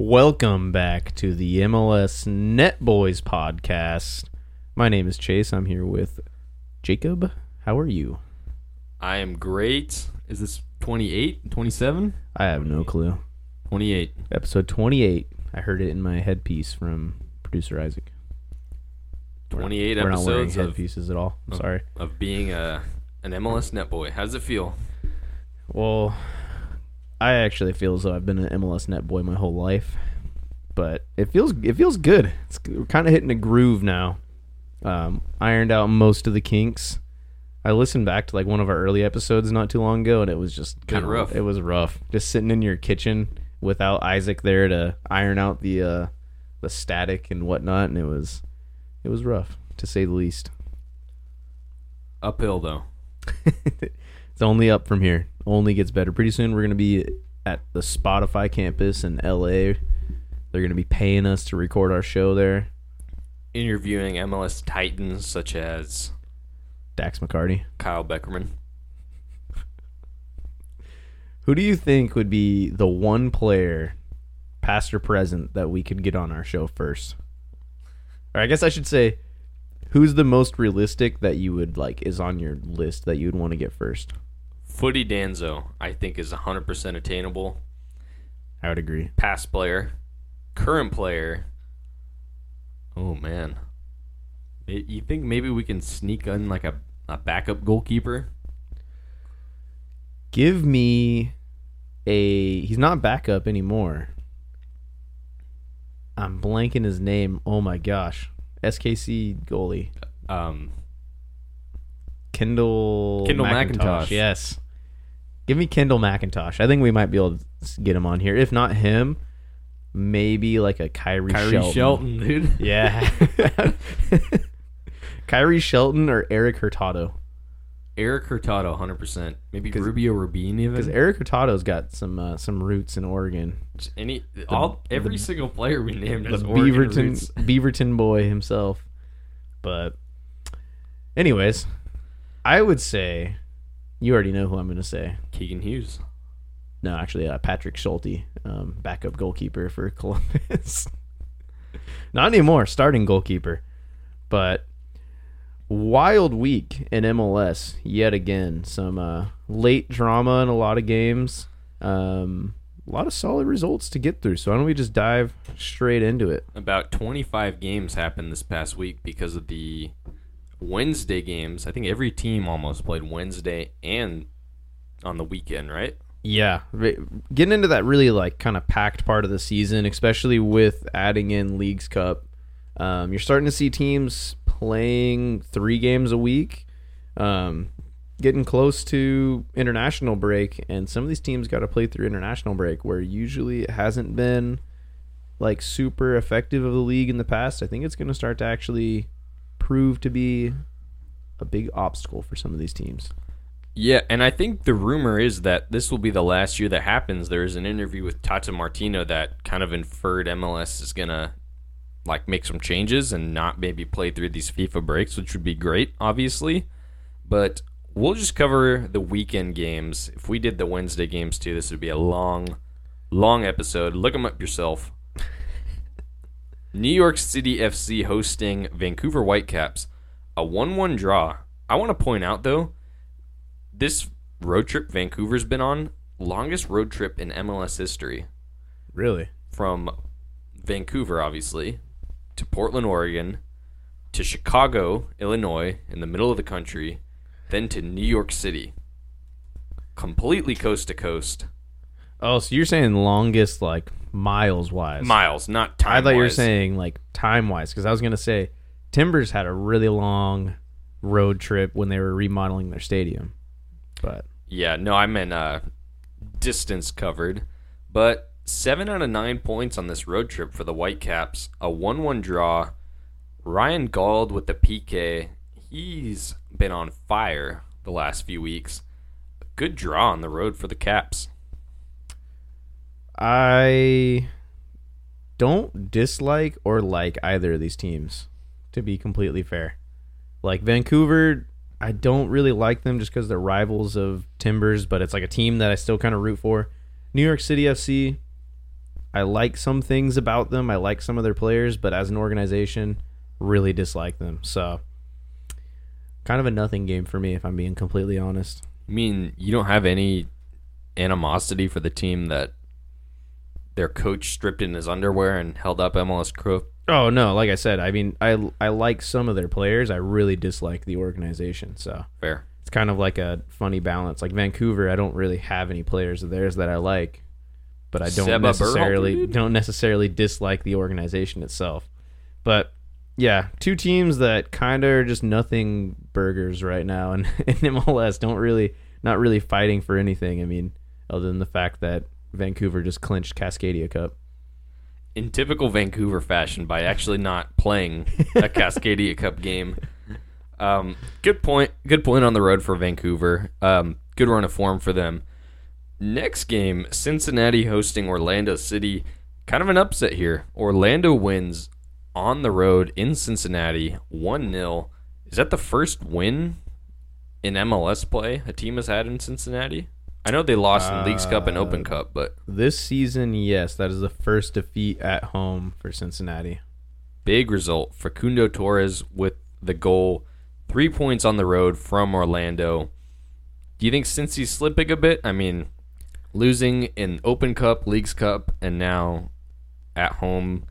Welcome back to the MLS Net Boys podcast. My name is Chase. I'm here with Jacob. How are you? I am great. Is this 28, 27? I have no clue. 28. Episode 28. I heard it in my headpiece from producer Isaac. We're not- 28 we're not wearing episodes of, headpieces at all. I'm of- sorry. of being a an MLS net boy. How does it feel? Well, I actually feel as though I've been an MLS net boy my whole life, but it feels it feels good. It's we're kind of hitting a groove now. Um, ironed out most of the kinks. I listened back to like one of our early episodes not too long ago, and it was just Kinda rough. It was rough, just sitting in your kitchen without Isaac there to iron out the uh, the static and whatnot, and it was it was rough to say the least. Uphill though. it's only up from here. Only gets better. Pretty soon we're gonna be at the Spotify campus in LA. They're gonna be paying us to record our show there. Interviewing MLS titans such as Dax McCarty. Kyle Beckerman. Who do you think would be the one player, past or present, that we could get on our show first? Or I guess I should say, who's the most realistic that you would like is on your list that you would want to get first? Futty Danso, I think, is 100% attainable. I would agree. Past player. Current player. Oh, man. You think maybe we can sneak in like a, a backup goalkeeper? Give me a. He's not backup anymore. I'm blanking his name. Oh my gosh. SKC goalie. Um, Kendall Kendall McIntosh. Yes. Give me Kendall McIntosh. I think we might be able to get him on here. If not him, maybe like a Khiry, Khiry Shelton. Shelton, dude. Yeah. Khiry Shelton or Erik Hurtado. Erik Hurtado, 100%. Maybe 'Cause- Rubio Rubin even. Because Erik Hurtado's got some uh, some roots in Oregon. Any all every the- single player we named the has Oregon Beaverton roots. Beaverton boy himself. But anyways, I would say you already know who I'm going to say. Keegan Hughes. No, actually, uh, Patrick Schulte, um, backup goalkeeper for Columbus. Not anymore, starting goalkeeper. But wild week in MLS yet again. Some uh, late drama in a lot of games. Um, a lot of solid results to get through. So why don't we just dive straight into it? About 25 games happened this past week because of the Wednesday games. I think every team almost played Wednesday and on the weekend, right? Yeah, getting into that really like kind of packed part of the season, especially with adding in Leagues Cup. Um, you're starting to see teams playing three games a week, um, getting close to international break, and some of these teams got to play through international break, where usually it hasn't been like super effective of the league in the past. I think it's going to start to actually prove to be a big obstacle for some of these teams. Yeah, and I think the rumor is that this will be the last year that happens. There is an interview with Tata Martino that kind of inferred MLS is gonna like make some changes and not maybe play through these FIFA breaks, which would be great, obviously. But we'll just cover the weekend games. If we did the Wednesday games too, this would be a long, long episode. Look them up yourself. New York City FC hosting Vancouver Whitecaps, a 1-1 draw. I want to point out though this road trip Vancouver's been on, longest road trip in MLS history. Really? From Vancouver, obviously, to Portland, Oregon, to Chicago, Illinois, in the middle of the country, then to New York City. Completely coast to coast. Oh, so you're saying longest like miles wise? Miles, not time. I thought you were saying like time wise because I was gonna say Timbers had a really long road trip when they were remodeling their stadium, but Yeah, no, I meant uh, distance covered. But seven out of nine points on this road trip for the Whitecaps. A one-one draw. Ryan Gauld with the PK. He's been on fire the last few weeks. A Good draw on the road for the Caps. I don't dislike or like either of these teams. To be completely fair, like Vancouver, I don't really like them just because they're rivals of Timbers, but it's like a team that I still kind of root for. New York City FC, I like some things about them. I like some of their players, but as an organization, really dislike them. So, kind of a nothing game for me, if I'm being completely honest. I mean, you don't have any animosity for the team that their coach stripped in his underwear and held up MLS crew. Oh no, like I said, I mean, I I like some of their players. I really dislike the organization. So Fair. it's kind of like a funny balance. Like Vancouver, I don't really have any players of theirs that I like, but I don't Seba necessarily Berhalter, don't necessarily dislike the organization itself. But yeah, two teams that kind of are just nothing burgers right now, and in MLS don't really not really fighting for anything. I mean, other than the fact that Vancouver just clinched Cascadia Cup. in typical Vancouver fashion by actually not playing a Cascadia Cup game. Um, good point. Good point on the road for Vancouver. Um, good run of form for them. Next game, Cincinnati hosting Orlando City. Kind of an upset here. Orlando wins on the road in Cincinnati 1 0. Is that the first win in MLS play a team has had in Cincinnati? I know they lost in Leagues Cup and Open Cup, but This season, yes, that is the first defeat at home for Cincinnati. big result. Facundo Torres with the goal, three points on the road from Orlando. Do you think Cincy's slipping a bit? I mean, losing in Open Cup, Leagues Cup, and now at home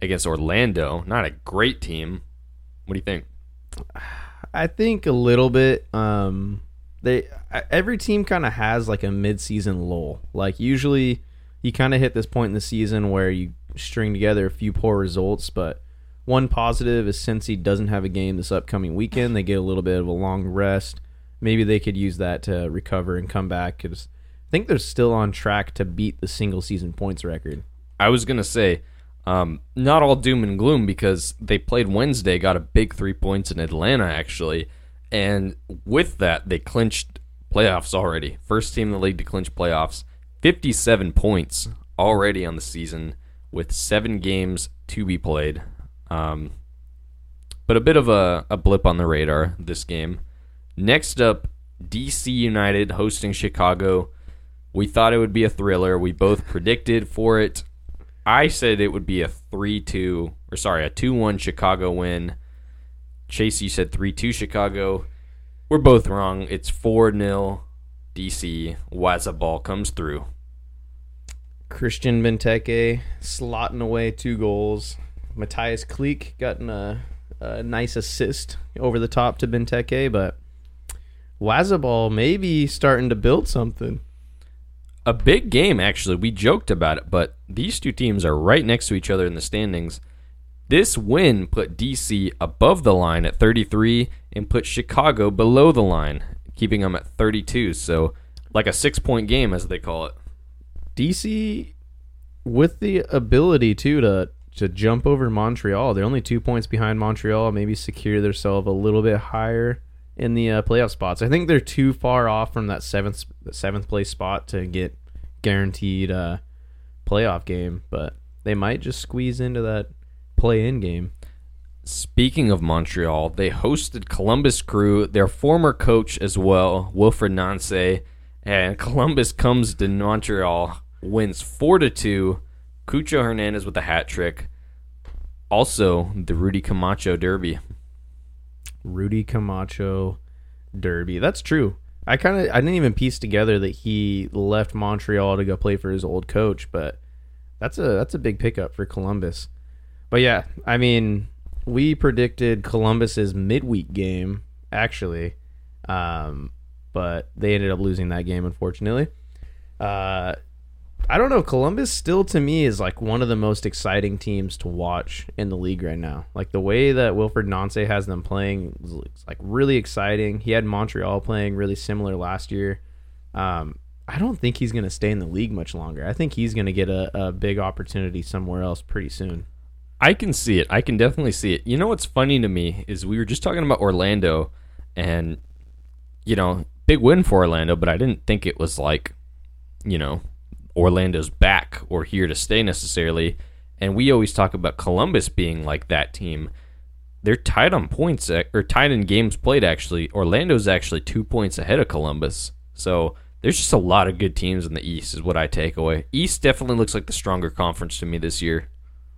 against Orlando. Not a great team. What do you think? I think a little bit. Um, they every team kind of has like a mid-season lull. Like usually, you kind of hit this point in the season where you string together a few poor results. But one positive is since he doesn't have a game this upcoming weekend, they get a little bit of a long rest. Maybe they could use that to recover and come back. Because I think they're still on track to beat the single-season points record. I was gonna say, um, not all doom and gloom because they played Wednesday, got a big three points in Atlanta actually, and with that they clinched playoffs already. First team in the league to clinch playoffs. Fifty-seven points already on the season with seven games to be played. Um, but a bit of a, a blip on the radar this game. Next up, DC United hosting Chicago. We thought it would be a thriller. We both predicted for it. I said it would be a 3 2, or sorry, a 2 1 Chicago win. Chase, you said 3 2 Chicago. We're both wrong. It's 4 0 DC. Wazaball comes through. Christian Benteke slotting away two goals. Mateusz Klich gotten a, a nice assist over the top to Benteke, but Wazaball maybe starting to build something. A big game, actually. We joked about it, but these two teams are right next to each other in the standings. This win put DC above the line at 33 and put Chicago below the line, keeping them at 32. So, like a six point game, as they call it. DC with the ability too to to jump over Montreal. They're only two points behind Montreal. Maybe secure themselves a little bit higher in the uh, playoff spots. I think they're too far off from that seventh seventh place spot to get guaranteed uh, playoff game, but they might just squeeze into that play in game. Speaking of Montreal, they hosted Columbus Crew, their former coach as well, Wilfried Nancy, and Columbus comes to Montreal, wins four to two. Cucho Hernandez with a hat trick. Also, the Rudy Camacho Derby. Rudy Camacho Derby. That's true. I kind of I didn't even piece together that he left Montreal to go play for his old coach, but that's a that's a big pickup for Columbus. But yeah, I mean, we predicted Columbus's midweek game actually, um, but they ended up losing that game unfortunately. Uh, I don't know. Columbus still to me is like one of the most exciting teams to watch in the league right now. Like the way that Wilfried Nancy has them playing is like really exciting. He had Montreal playing really similar last year. Um, I don't think he's going to stay in the league much longer. I think he's going to get a, a big opportunity somewhere else pretty soon. I can see it. I can definitely see it. You know what's funny to me is we were just talking about Orlando and you know, big win for Orlando, but I didn't think it was like, you know, Orlando's back or here to stay necessarily. And we always talk about Columbus being like that team. They're tied on points eh, or tied in games played actually. Orlando's actually 2 points ahead of Columbus. So, there's just a lot of good teams in the East, is what I take away. East definitely looks like the stronger conference to me this year.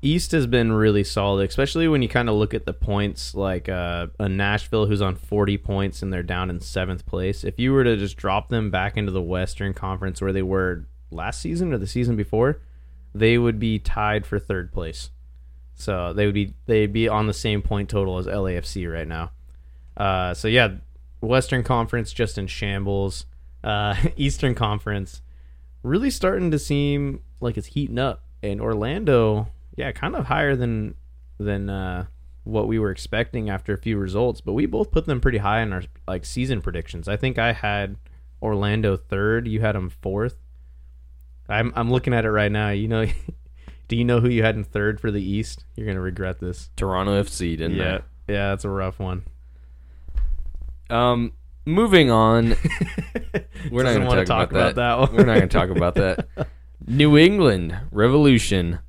East has been really solid, especially when you kind of look at the points, like uh, a Nashville who's on 40 points and they're down in seventh place. If you were to just drop them back into the Western Conference where they were last season or the season before, they would be tied for third place. So they would be they'd be on the same point total as LAFC right now. Uh, so yeah, Western Conference just in shambles. Uh, Eastern Conference really starting to seem like it's heating up, and Orlando, yeah, kind of higher than than uh, what we were expecting after a few results. But we both put them pretty high in our like season predictions. I think I had Orlando third. You had them fourth. I'm I'm looking at it right now. You know, do you know who you had in third for the East? You're gonna regret this. Toronto FC, didn't yeah, yeah, that's a rough one. Um, moving on. We're not going to talk, about, that. one. We're not going to talk about that. New England Revolution,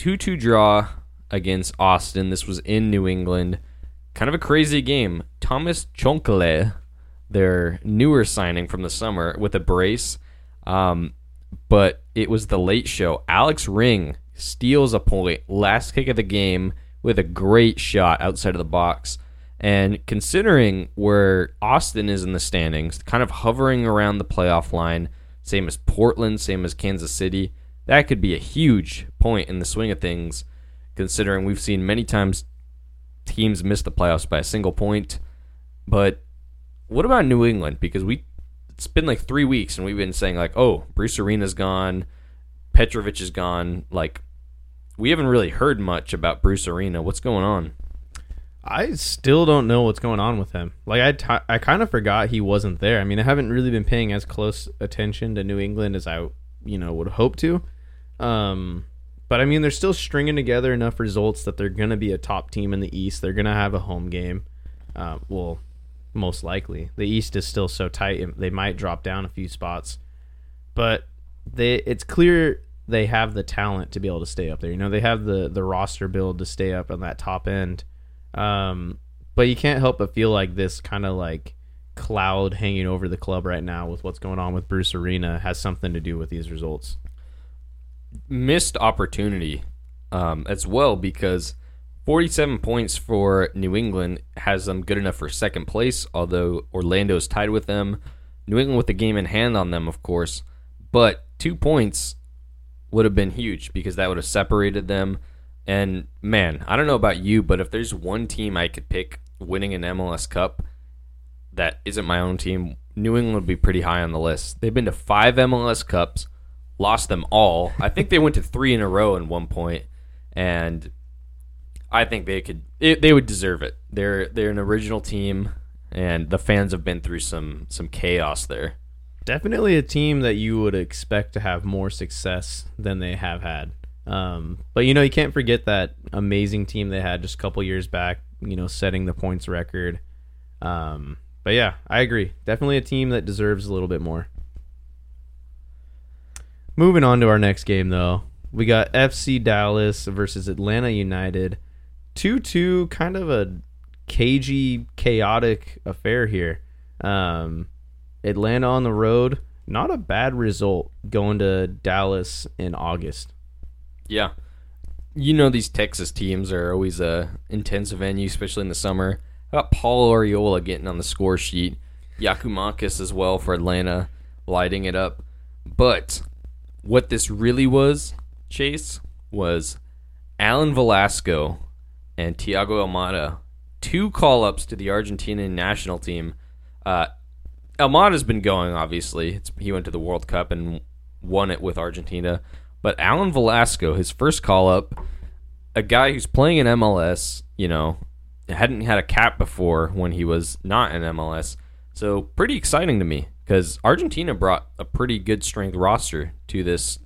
two-two draw against Austin. This was in New England. Kind of a crazy game. Tomás Chancalay, their newer signing from the summer, with a brace. Um, but it was the late show. Alex Ring steals a point, last kick of the game, with a great shot outside of the box. And considering where Austin is in the standings, kind of hovering around the playoff line, same as Portland, same as Kansas City, that could be a huge point in the swing of things, considering we've seen many times teams miss the playoffs by a single point. But what about New England? Because we it's been like three weeks and we've been saying like, oh, Bruce Arena's gone, Petrovic is gone. Like, we haven't really heard much about Bruce Arena. What's going on? I still don't know what's going on with him. Like I, t- I kind of forgot he wasn't there. I mean, I haven't really been paying as close attention to New England as I, you know, would hope to. Um, but I mean, they're still stringing together enough results that they're gonna be a top team in the East. They're gonna have a home game. Uh, well, most likely. The East is still so tight; they might drop down a few spots, but they it's clear they have the talent to be able to stay up there. You know, they have the the roster build to stay up on that top end. Um, but you can't help but feel like this kind of like cloud hanging over the club right now with what's going on with Bruce Arena has something to do with these results. Missed opportunity um, as well because 47 points for New England has them good enough for second place, although Orlando is tied with them. New England with the game in hand on them, of course, but two points would have been huge because that would have separated them. And man, I don't know about you, but if there's one team I could pick winning an MLS Cup that isn't my own team, New England would be pretty high on the list. They've been to five MLS Cups, lost them all. I think they went to three in a row at one point, and I think they could it, they would deserve it. They're they're an original team, and the fans have been through some some chaos there. Definitely a team that you would expect to have more success than they have had. Um, but you know, you can't forget that amazing team they had just a couple years back. You know, setting the points record. Um, but yeah, I agree. Definitely a team that deserves a little bit more. Moving on to our next game, though, we got FC Dallas versus Atlanta United. 2 2, kind of a cagey, chaotic affair here. Um, Atlanta on the road, not a bad result going to Dallas in August. Yeah. You know these Texas teams are always a intense venue, especially in the summer. How about Paul Arriola getting on the score sheet? Giakoumakis as well for Atlanta, lighting it up. But what this really was, Chase, was Alan Velasco and Thiago Almada, two call ups to the Argentinian national team. Uh, Almada's been going, obviously. It's, he went to the World Cup and won it with Argentina. But Alan Velasco, his first call up, a guy who's playing in MLS, you know, hadn't had a cap before when he was not in MLS. So pretty exciting to me because Argentina brought a pretty good strength roster to this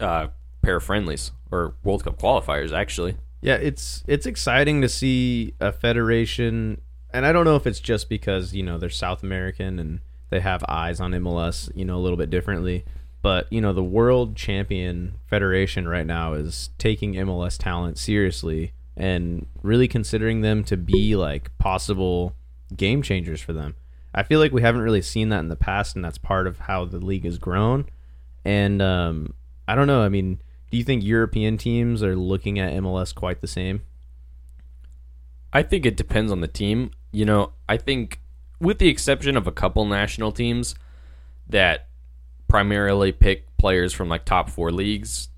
uh, pair of friendlies or World Cup qualifiers, actually. Yeah, it's it's exciting to see a federation, and I don't know if it's just because you know they're South American and they have eyes on MLS, you know, a little bit differently. But you know, the world champion federation right now is taking MLS talent seriously and really considering them to be like possible game changers for them. I feel like we haven't really seen that in the past, and that's part of how the league has grown. And um, I don't know. I mean, do you think European teams are looking at MLS quite the same? I think it depends on the team. You know, I think with the exception of a couple national teams that primarily pick players from like top four leagues,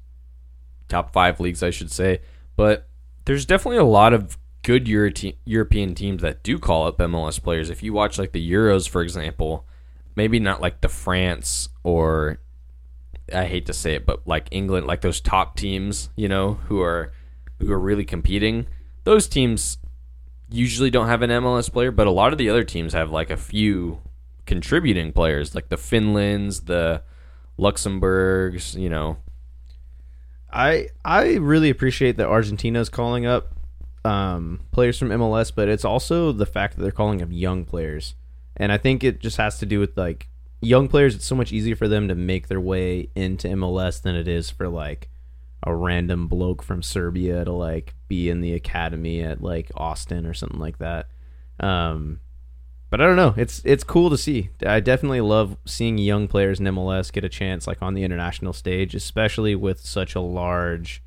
top five leagues, I should say. But there's definitely a lot of good Euro- European teams that do call up MLS players. If you watch like the Euros, for example, maybe not like the France or I hate to say it, but like England, like those top teams, you know, who are who are really competing. Those teams usually don't have an MLS player, but a lot of the other teams have like a few contributing players, like the Finlands, the Luxembourgs, you know. I I really appreciate that Argentina's calling up um, players from MLS, but it's also the fact that they're calling up young players, and I think it just has to do with like young players. It's so much easier for them to make their way into MLS than it is for like a random bloke from Serbia to like be in the academy at like Austin or something like that. Um, but I don't know. It's it's cool to see. I definitely love seeing young players in MLS get a chance like on the international stage, especially with such a large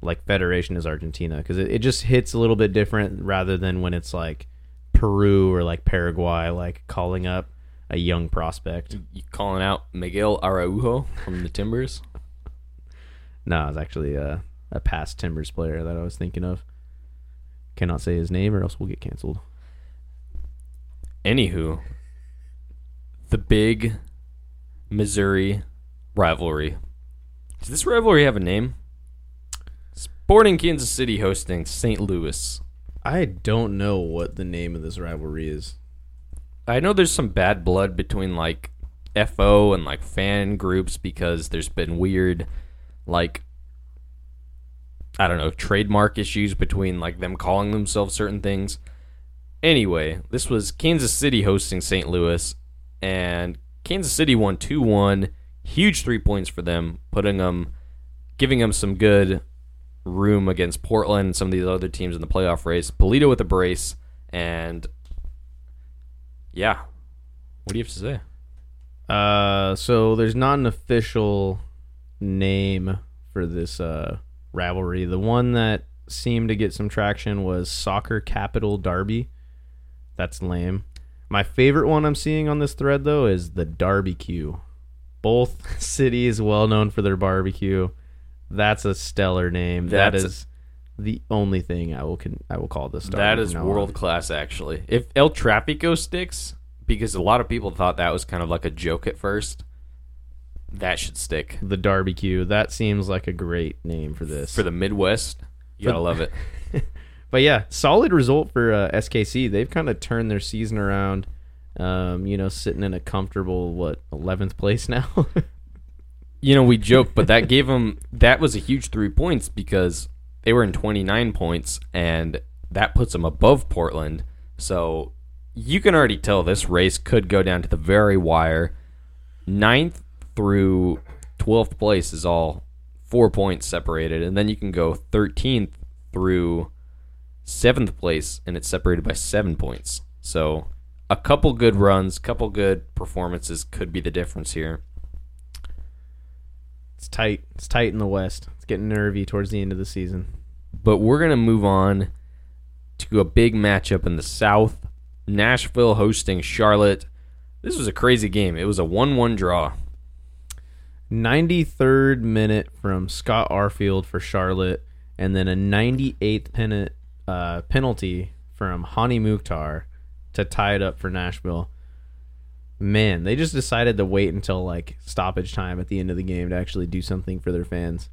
like federation is Argentina, because it, it just hits a little bit different rather than when it's like Peru or like Paraguay, like calling up a young prospect. You calling out Miguel Araujo from the Timbers? No, it's actually a, a past Timbers player that I was thinking of. Cannot say his name or else we'll get canceled. Anywho, the big Missouri rivalry. Does this rivalry have a name? Sporting Kansas City hosting St. Louis. I don't know what the name of this rivalry is. I know there's some bad blood between like FO and like fan groups because there's been weird like I don't know, trademark issues between like them calling themselves certain things. Anyway, this was Kansas City hosting St. Louis and Kansas City won 2-1. Huge 3 points for them, putting them giving them some good room against Portland and some of these other teams in the playoff race. Pulido with a brace and yeah. What do you have to say? Uh, so there's not an official name for this uh, rivalry. The one that seemed to get some traction was Soccer Capital Derby. That's lame. My favorite one I'm seeing on this thread though is the Barbecue. Both cities well known for their barbecue. That's a stellar name. That's that is the only thing I will can I will call this. That Derby is from now on. world class, actually. If El Tráfico sticks, because a lot of people thought that was kind of like a joke at first, that should stick The Barbecue. That seems like a great name for this. for the Midwest. You gotta love it. But yeah, solid result for uh, SKC. They've kind of turned their season around. Um, you know, sitting in a comfortable what eleventh place now. You know, we joke, but that gave them that was a huge three points because they were in 29 points, and that puts them above Portland. So you can already tell this race could go down to the very wire. Ninth through 12th place is all four points separated, and then you can go 13th through seventh place, and it's separated by seven points. So a couple good runs, couple good performances could be the difference here. It's tight. It's tight in the West. It's getting nervy towards the end of the season. But we're going to move on to a big matchup in the South. Nashville hosting Charlotte. This was a crazy game. It was a 1 1 draw. 93rd minute from Scott Arfield for Charlotte, and then a 98th pen- uh, penalty from Hany Mukhtar to tie it up for Nashville. Man, they just decided to wait until like stoppage time at the end of the game to actually do something for their fans.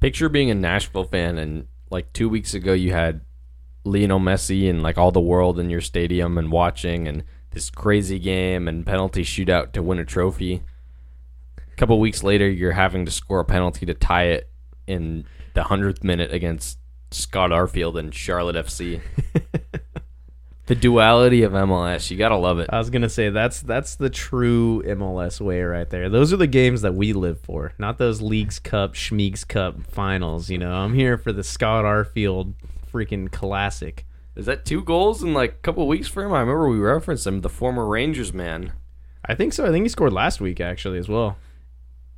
Picture being a Nashville fan, and like two weeks ago, you had Lionel Messi and like all the world in your stadium and watching, and this crazy game and penalty shootout to win a trophy. A couple weeks later, you're having to score a penalty to tie it in the 100th minute against Scott Arfield and Charlotte FC. the duality of MLS, you gotta love it. I was gonna say that's that's the true MLS way right there. Those are the games that we live for, not those Leagues Cup, Schmeeks Cup finals. You know, I'm here for the Scott Arfield freaking classic. Is that two goals in like a couple weeks for him? I remember we referenced him, the former Rangers man. I think so. I think he scored last week actually as well.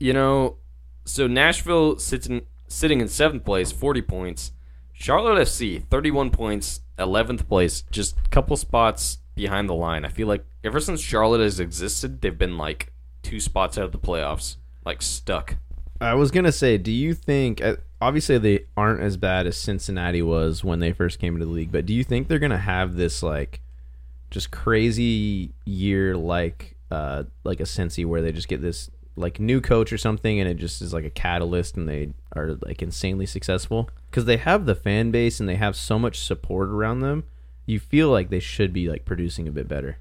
You know, so Nashville sits in, sitting in seventh place, 40 points. Charlotte FC, 31 points, 11th place, just a couple spots behind the line. I feel like ever since Charlotte has existed, they've been like two spots out of the playoffs, like stuck. I was gonna say, do you think? uh, Obviously, they aren't as bad as Cincinnati was when they first came into the league, but do you think they're gonna have this like just crazy year like uh like a Cincy where they just get this like new coach or something, and it just is like a catalyst, and they are like insanely successful because they have the fan base and they have so much support around them. You feel like they should be like producing a bit better.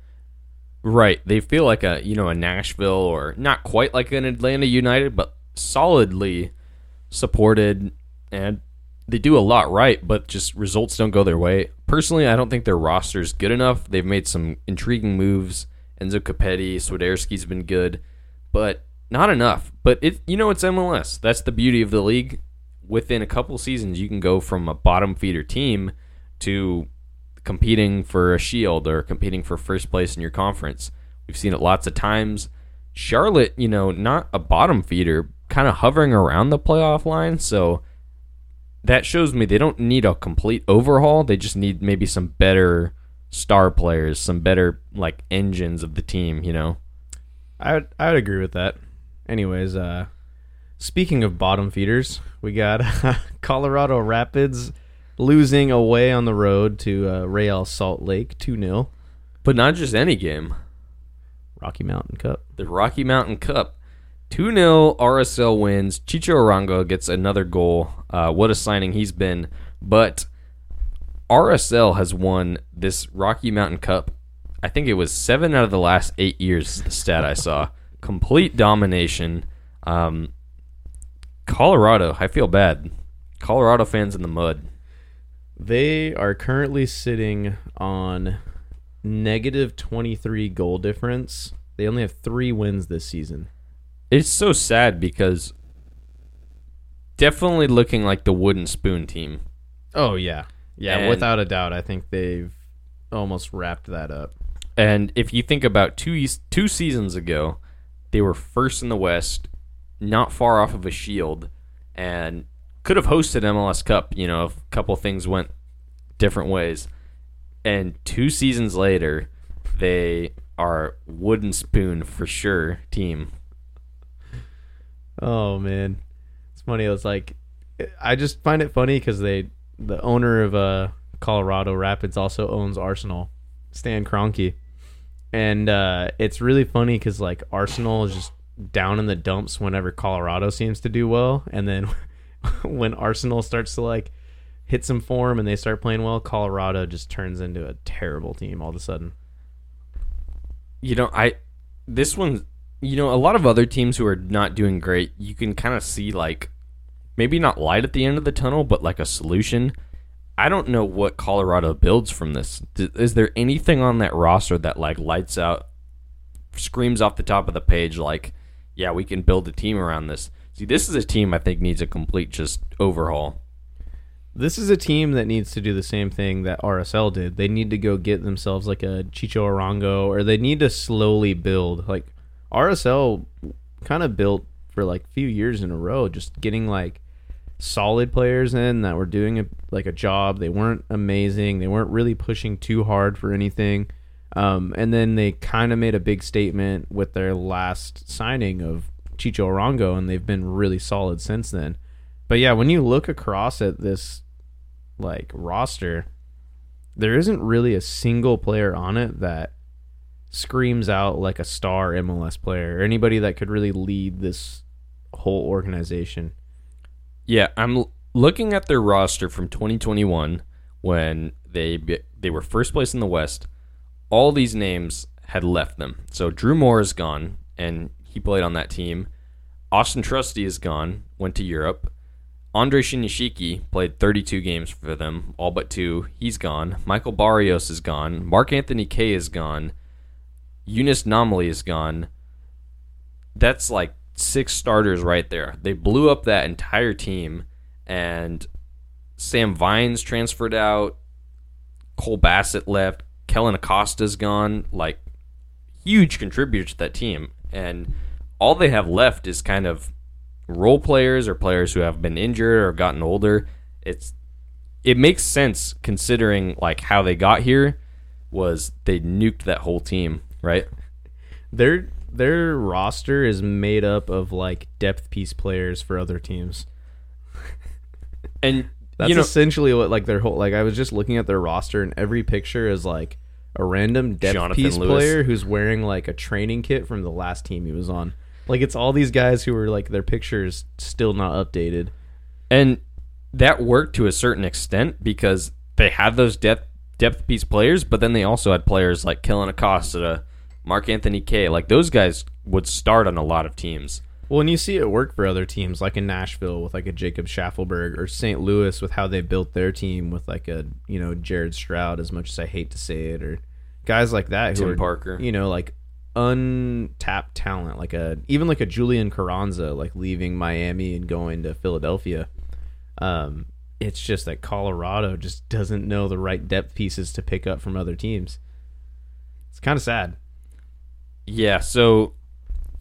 Right. They feel like a you know a Nashville or not quite like an Atlanta United, but solidly supported and they do a lot right, but just results don't go their way. Personally, I don't think their roster's good enough. They've made some intriguing moves. Enzo Copetti, Swiderski's been good, but not enough. But it you know it's MLS. That's the beauty of the league. Within a couple seasons, you can go from a bottom feeder team to competing for a shield or competing for first place in your conference. We've seen it lots of times. Charlotte, you know, not a bottom feeder, kind of hovering around the playoff line. So that shows me they don't need a complete overhaul. They just need maybe some better star players, some better like engines of the team, you know. I would I would agree with that. Anyways, uh speaking of bottom feeders, we got Colorado Rapids losing away on the road to uh, Real Salt Lake 2-0 But not just any game. Rocky Mountain Cup. The Rocky Mountain Cup. 2 0 RSL wins. Chicho Arango gets another goal. Uh, what a signing he's been. But RSL has won this Rocky Mountain Cup. I think it was seven out of the last eight years, the stat I saw. Complete domination. Um, Colorado, I feel bad. Colorado fans in the mud. They are currently sitting on negative 23 goal difference. They only have 3 wins this season. It's so sad because definitely looking like the wooden spoon team. Oh yeah. Yeah, And- without a doubt. I think they've almost wrapped that up. And if you think about two two seasons ago, they were first in the West, not far off of a shield, and could have hosted MLS Cup. You know, if a couple things went different ways. And two seasons later, they are wooden spoon for sure team. Oh man, it's funny. It's like I just find it funny because they, the owner of uh, Colorado Rapids, also owns Arsenal, Stan Kroenke, and uh, it's really funny because like Arsenal is just down in the dumps whenever Colorado seems to do well, and then when Arsenal starts to like hit some form and they start playing well, Colorado just turns into a terrible team all of a sudden. You know, I this one, you know, a lot of other teams who are not doing great, you can kind of see like maybe not light at the end of the tunnel, but like a solution. I don't know what Colorado builds from this. Is there anything on that roster that like lights out, screams off the top of the page like, yeah, we can build a team around this. See, this is a team I think needs a complete just overhaul. This is a team that needs to do the same thing that RSL did. They need to go get themselves like a Chicho Arango, or they need to slowly build. Like RSL kind of built for like a few years in a row, just getting like solid players in that were doing a, like a job. They weren't amazing. They weren't really pushing too hard for anything. Um, and then they kind of made a big statement with their last signing of Chicho Arango, and they've been really solid since then. But yeah, when you look across at this like roster, there isn't really a single player on it that screams out like a star MLS player or anybody that could really lead this whole organization. Yeah, I'm looking at their roster from 2021 when they they were first place in the West. All these names had left them. So Drew Moor is gone, and he played on that team. Austin Trusty is gone, went to Europe. Andre Shinyashiki played 32 games for them, all but two. He's gone. Michael Barrios is gone. Mark Anthony Kaye is gone. Younes Namli is gone. That's like six starters right there. They blew up that entire team, and Sam Vines transferred out. Cole Bassett left. Kellyn Acosta's gone. Like huge contributor to that team, and all they have left is kind of role players or players who have been injured or gotten older. It's it makes sense considering like how they got here was they nuked that whole team, right? Their their roster is made up of like depth piece players for other teams. And That's you know, essentially what like their whole like I was just looking at their roster and every picture is like a random depth Jonathan piece Lewis. player who's wearing like a training kit from the last team he was on. Like it's all these guys who are like their pictures still not updated. and that worked to a certain extent because they had those depth depth piece players, but then they also had players like Kellyn Acosta, Mark Anthony Kaye. Like those guys would start on a lot of teams. Well, and you see it work for other teams, like in Nashville with like a Jacob Shaffelburg, or St. Louis with how they built their team with like a you know Jared Stroud. As much as I hate to say it, or guys like that who are Parker. you know, like untapped talent, like a even like a Julian Carranza, like leaving Miami and going to Philadelphia. Um, it's just that Colorado just doesn't know the right depth pieces to pick up from other teams. It's kind of sad. Yeah, so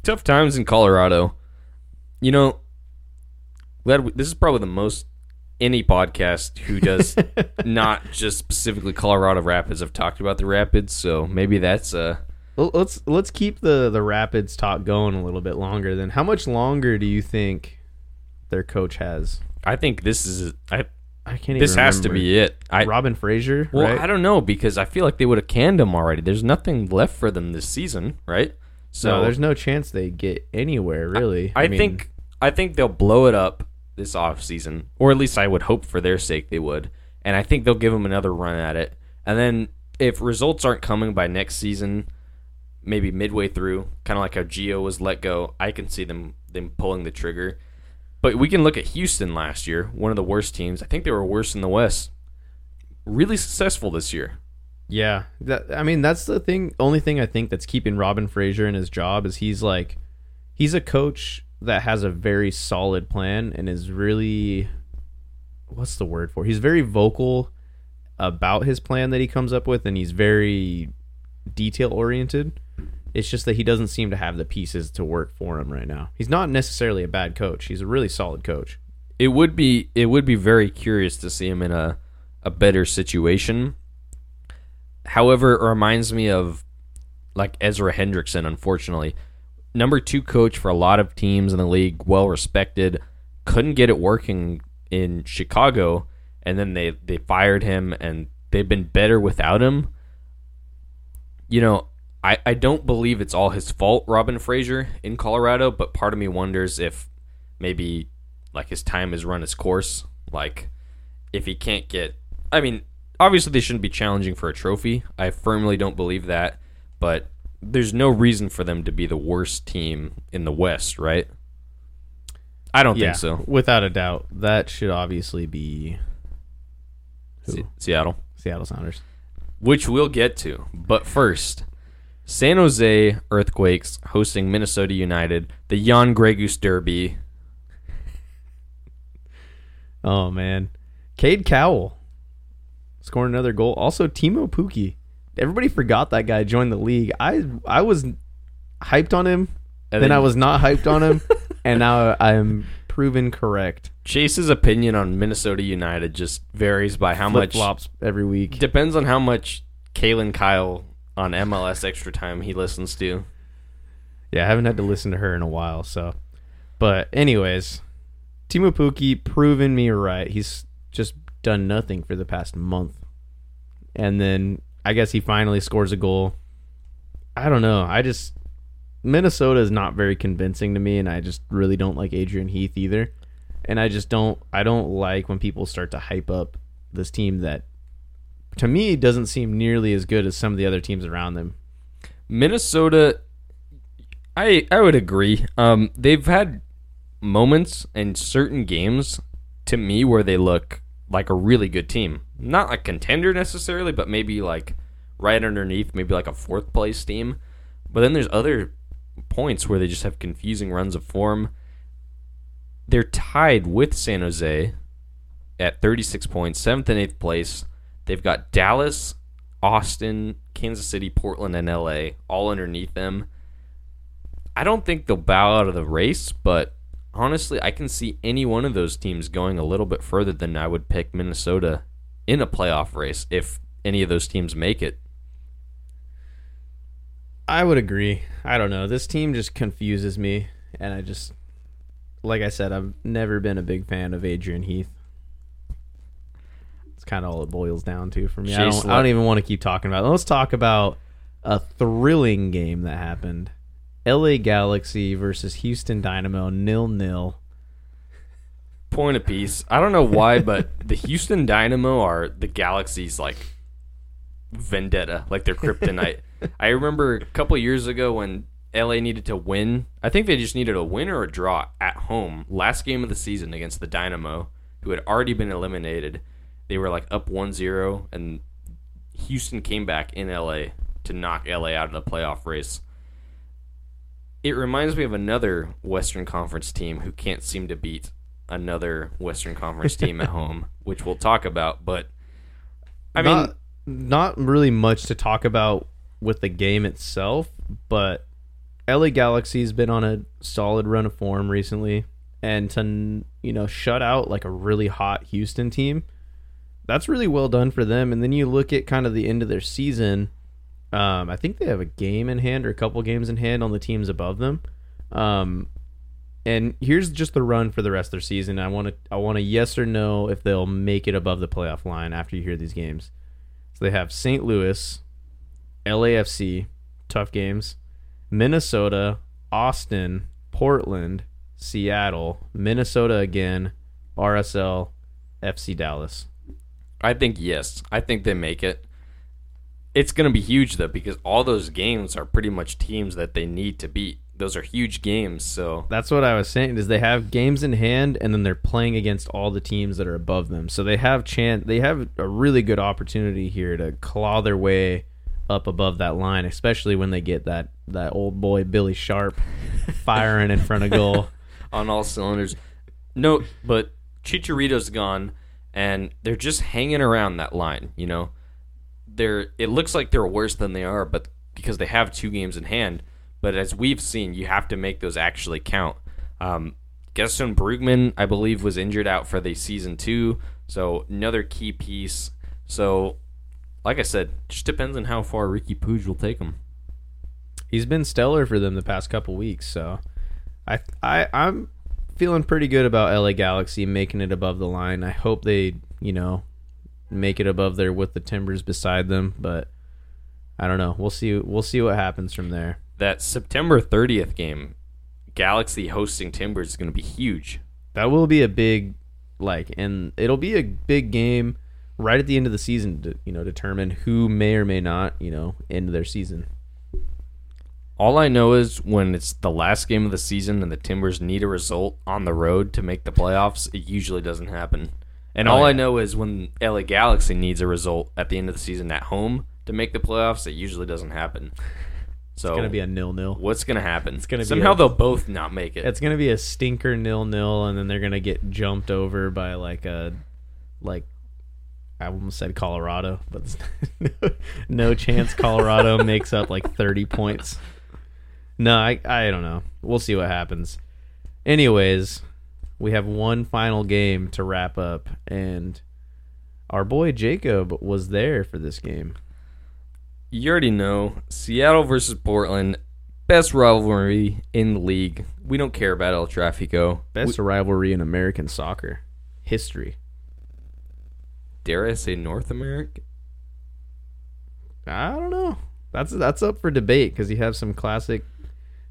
tough times in Colorado. You know, glad this is probably the most any podcast who does not just specifically Colorado Rapids have talked about the Rapids. So maybe that's uh Well, let's let's keep the the Rapids talk going a little bit longer. Then, how much longer do you think their coach has? I think this is I I can't. Even. This has to be it. I Robin Fraser. well right? I don't know because I feel like they would have canned him already. There's nothing left for them this season, right? So no, there's no chance they get anywhere really. I, mean, think I think they'll blow it up this off season, or at least I would hope for their sake they would. And I think they'll give them another run at it. And then if results aren't coming by next season, maybe midway through, kind of like how Gio was let go, I can see them them pulling the trigger. But we can look at Houston last year, one of the worst teams. I think they were worse in the West. Really successful this year. Yeah, that, I mean that's the thing. Only thing I think that's keeping Robin Fraser in his job is he's like, he's a coach that has a very solid plan and is really, what's the word for? He's very vocal about his plan that he comes up with, and he's very detail oriented. It's just that he doesn't seem to have the pieces to work for him right now. He's not necessarily a bad coach. He's a really solid coach. it would be it would be very curious to see him in a a better situation. However, it reminds me of like Ezra Hendrickson, unfortunately. Number two coach for a lot of teams in the league, well respected, couldn't get it working in Chicago, and then they, they fired him and they've been better without him. You know, I, I don't believe it's all his fault, Robin Fraser in Colorado, but part of me wonders if maybe like his time has run its course. Like if he can't get, I mean, obviously they shouldn't be challenging for a trophy. I firmly don't believe that, but there's no reason for them to be the worst team in the West, right? I don't yeah, think so. without a doubt. That should obviously be? Se- Seattle, Seattle Sounders. which we'll get to, but first. San Jose Earthquakes hosting Minnesota United, the Jan Gregus Derby. Oh man, Cade Cowell scoring another goal. Also Teemu Pukki. Everybody forgot that guy joined the league. I I was hyped on him, And then then- I was not hyped on him, and now I'm proven correct. Chase's opinion on Minnesota United just varies by how Flip much flops every week. Depends on how much Kaylyn Kyle on MLS Extra Time he listens to. Yeah, I haven't had to listen to her in a while. So, but anyways, Teemu Pukki proven me right. He's just done nothing for the past month, and then I guess he finally scores a goal. I don't know. I just Minnesota is not very convincing to me, and I just really don't like Adrian Heath either. And I just don't. I don't like when people start to hype up this team that, to me, doesn't seem nearly as good as some of the other teams around them. Minnesota, I I would agree. Um, they've had moments in certain games to me where they look like a really good team. Not a contender necessarily, but maybe like right underneath, maybe like a fourth place team. But then there's other points where they just have confusing runs of form. They're tied with San Jose at 36 points, seventh and eighth place. They've got Dallas, Austin, Kansas City, Portland, and LA all underneath them. I don't think they'll bow out of the race, but honestly, I can see any one of those teams going a little bit further than I would pick Minnesota in a playoff race if any of those teams make it. I would agree. I don't know. This team just confuses me, and I just, like I said, I've never been a big fan of Adrian Heath. Kind of all it boils down to for me. I don't, I don't even want to keep talking about it. Let's talk about a thrilling game that happened. LA Galaxy versus Houston Dynamo, nil nil. Point of peace. I don't know why, but the Houston Dynamo are the Galaxy's like vendetta, like their kryptonite. I remember a couple years ago when LA needed to win. I think they just needed a win or a draw at home. Last game of the season against the Dynamo, who had already been eliminated. They were like up 1-0 and Houston came back in LA to knock LA out of the playoff race. It reminds me of another Western Conference team who can't seem to beat another Western Conference team at home, which we'll talk about. But I mean, not, not really much to talk about with the game itself, but LA Galaxy's been on a solid run of form recently, and to you know shut out like a really hot Houston team, that's really well done for them. And then you look at kind of the end of their season. Um, I think they have a game in hand or a couple games in hand on the teams above them. Um, and here's just the run for the rest of their season. I want to I want a yes or no if they'll make it above the playoff line after you hear these games. So they have St. Louis, LAFC, tough games, Minnesota, Austin, Portland, Seattle, Minnesota again, RSL, FC Dallas. I think yes. I think they make it. It's going to be huge though because all those games are pretty much teams that they need to beat. Those are huge games, so That's what I was saying is they have games in hand and then they're playing against all the teams that are above them. So they have chance they have a really good opportunity here to claw their way up above that line, especially when they get that that old boy Billy Sharp firing in front of goal. on all cylinders. No, but Chicharito's gone, and they're just hanging around that line. You know, they're it looks like they're worse than they are, but because they have two games in hand. But as we've seen, you have to make those actually count. Um, Gaston Brugman, I believe, was injured out for the season two, so another key piece. So, like I said, just depends on how far Riqui Puig will take them. He's been stellar for them the past couple weeks, so I I I'm feeling pretty good about LA Galaxy making it above the line. I hope they, you know, make it above there with the Timbers beside them, but I don't know. We'll see we'll see what happens from there. That September 30th game, Galaxy hosting Timbers is going to be huge. That will be a big like and it'll be a big game right at the end of the season to, you know, determine who may or may not, you know, end their season. All I know is when it's the last game of the season and the Timbers need a result on the road to make the playoffs, it usually doesn't happen. And Oh, all I know is when LA Galaxy needs a result at the end of the season at home to make the playoffs, it usually doesn't happen. So It's going to be a nil-nil. what's gonna happen? It's gonna be somehow a- they'll both not make it. It's gonna be a stinker nil nil, and then they're gonna get jumped over by like a like I almost said Colorado, but no, no chance Colorado makes up like thirty points. No, I I don't know. We'll see what happens. Anyways, we have one final game to wrap up, and our boy Jacob was there for this game. you already know Seattle versus Portland, best rivalry in the league. We don't care about El Tráfico. Best rivalry in American soccer history. Dare I say North America? I don't know. That's that's up for debate because you have some classic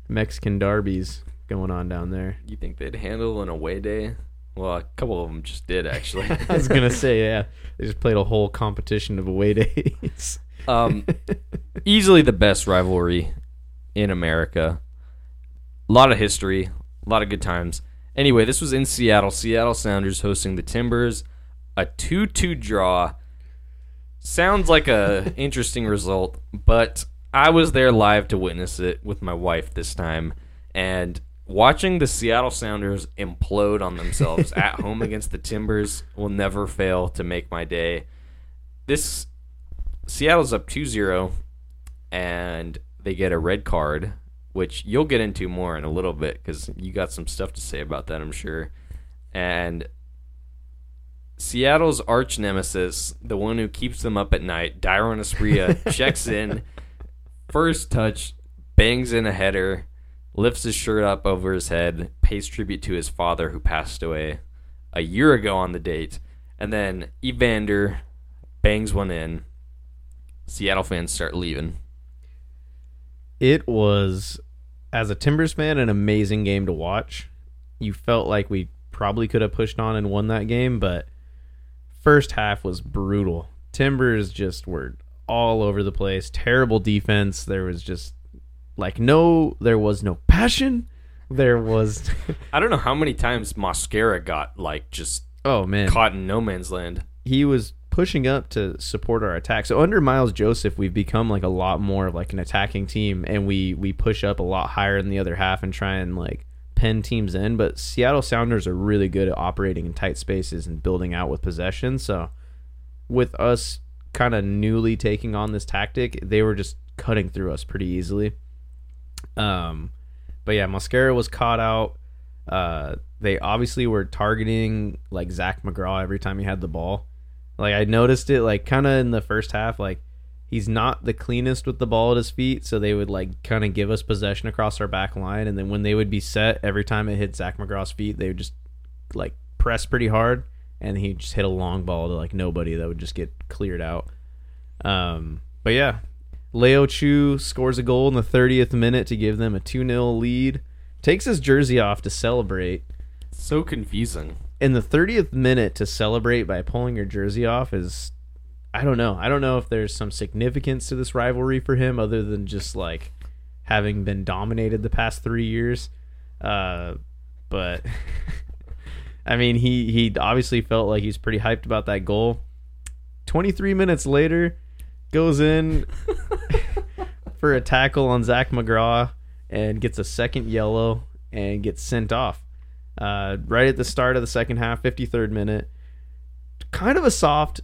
Mexican derbies going on down there. You think they'd handle an away day? Well, a couple of them just did actually. I was gonna say, yeah, they just played a whole competition of away days. um, easily the best rivalry in America. A lot of history, a lot of good times. Anyway, this was in Seattle. Seattle Sounders hosting the Timbers. A 2-2 draw. Sounds like a interesting result, but I was there live to witness it with my wife this time and watching the Seattle Sounders implode on themselves at home against the Timbers will never fail to make my day this Seattle's up 2-0 and they get a red card, which you'll get into more in a little bit cuz you got some stuff to say about that, I'm sure. And Seattle's arch nemesis, the one who keeps them up at night, Dairon Asprilla, checks in, first touch, bangs in a header, lifts his shirt up over his head, pays tribute to his father who passed away a year ago on the date, and then Evander bangs one in. Seattle fans start leaving. It was, as a Timbers fan, an amazing game to watch. You felt like we probably could have pushed on and won that game, but first half was brutal. Timbers just were all over the place. Terrible defense. There was just like no there was no passion. There was I don't know how many times Mosquera got like just oh man. caught in no man's land. He was pushing up to support our attack. So under Miles Joseph, we've become like a lot more of like an attacking team and we we push up a lot higher in the other half and try and like pen teams in, but Seattle Sounders are really good at operating in tight spaces and building out with possession. So with us kind of newly taking on this tactic, they were just cutting through us pretty easily. Um, but yeah, Mosquera was caught out. Uh, they obviously were targeting like Zac McGraw every time he had the ball. Like I noticed it like kind of in the first half, like he's not the cleanest with the ball at his feet, so they would like kind of give us possession across our back line, and then when they would be set, every time it hit Zac McGraw's feet, they would just like press pretty hard, and he just hit a long ball to like nobody that would just get cleared out. Um, but yeah, Leo Chu scores a goal in the 30th minute to give them a 2 0 lead. Takes his jersey off to celebrate. So confusing. In the 30th minute to celebrate by pulling your jersey off is I don't know. I don't know if there's some significance to this rivalry for him other than just like having been dominated the past 3 years. Uh but I mean, he he obviously felt like he's pretty hyped about that goal. 23 minutes later, goes in for a tackle on Zac McGraw and gets a second yellow and gets sent off. Uh, right at the start of the second half, 53rd minute. Kind of a soft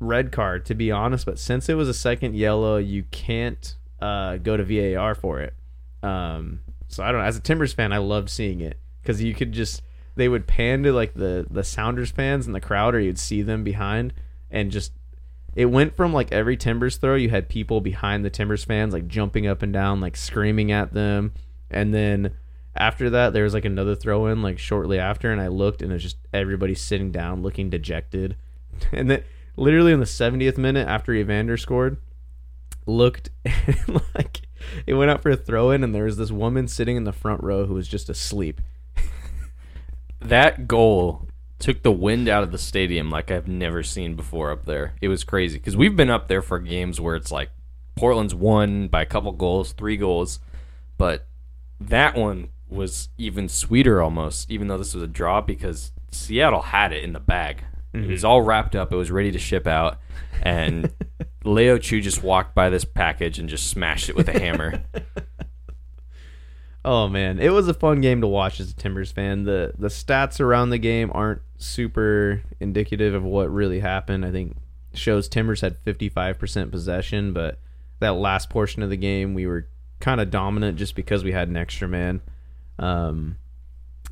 red card, to be honest, but since it was a second yellow, you can't uh, go to VAR for it. Um, so I don't know. As a Timbers fan, I loved seeing it because you could just they would pan to like the the Sounders fans in the crowd, or you'd see them behind, and just it went from like every Timbers throw, you had people behind the Timbers fans like jumping up and down, like screaming at them, and then after that there was like another throw in like shortly after, and I looked and it was just everybody sitting down, looking dejected, and then literally in the 70th minute after Evander scored, looked and like it went out for a throw in, and there was this woman sitting in the front row who was just asleep. That goal took the wind out of the stadium like I've never seen before up there. It was crazy because we've been up there for games where it's like Portland's won by a couple goals, three goals, but that one was even sweeter almost, even though this was a draw because Seattle had it in the bag. It was mm-hmm. all wrapped up. It was ready to ship out, and Leo Chu just walked by this package and just smashed it with a hammer. Oh man, it was a fun game to watch as a Timbers fan. The the stats around the game aren't super indicative of what really happened. I think shows Timbers had 55% possession, but that last portion of the game we were kind of dominant just because we had an extra man. Um,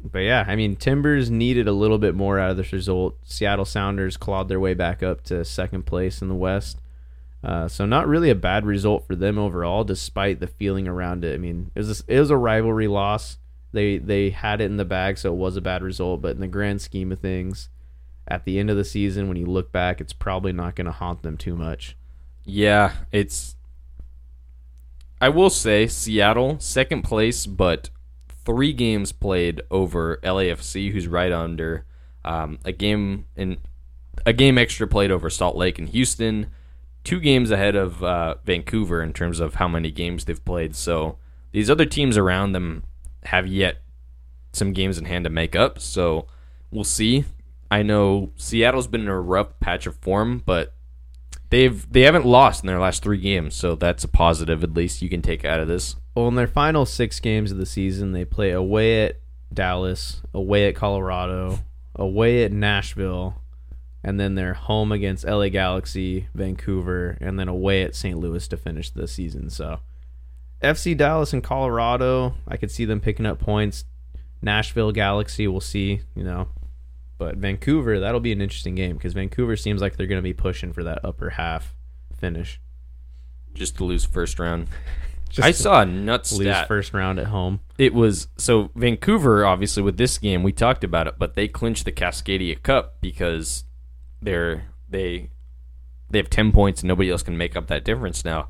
but yeah, I mean Timbers needed a little bit more out of this result. Seattle Sounders clawed their way back up to second place in the West. Uh, so not really a bad result for them overall, despite the feeling around it. I mean, it was a, it was a rivalry loss. They they had it in the bag, so it was a bad result. But in the grand scheme of things, at the end of the season, when you look back, it's probably not going to haunt them too much. Yeah, it's. I will say Seattle second place, but three games played over LAFC, who's right under. Um, a game in a game extra played over Salt Lake and Houston. Two games ahead of uh, Vancouver in terms of how many games they've played. So these other teams around them have yet some games in hand to make up. So we'll see. I know Seattle's been in a rough patch of form, but they've they haven't lost in their last three games, so that's a positive at least you can take out of this. Well, in their final six games of the season, they play away at Dallas, away at Colorado, away at Nashville, and then they're home against LA Galaxy, Vancouver, and then away at St. Louis to finish the season. So FC Dallas and Colorado, I could see them picking up points. Nashville Galaxy, we'll see, you know. But Vancouver, that'll be an interesting game because Vancouver seems like they're going to be pushing for that upper half finish. Just to lose first round. Just I saw a nut lose stat. first round at home. It was so Vancouver, obviously, with this game, we talked about it, but they clinched the Cascadia Cup because they're they they have ten points and nobody else can make up that difference now.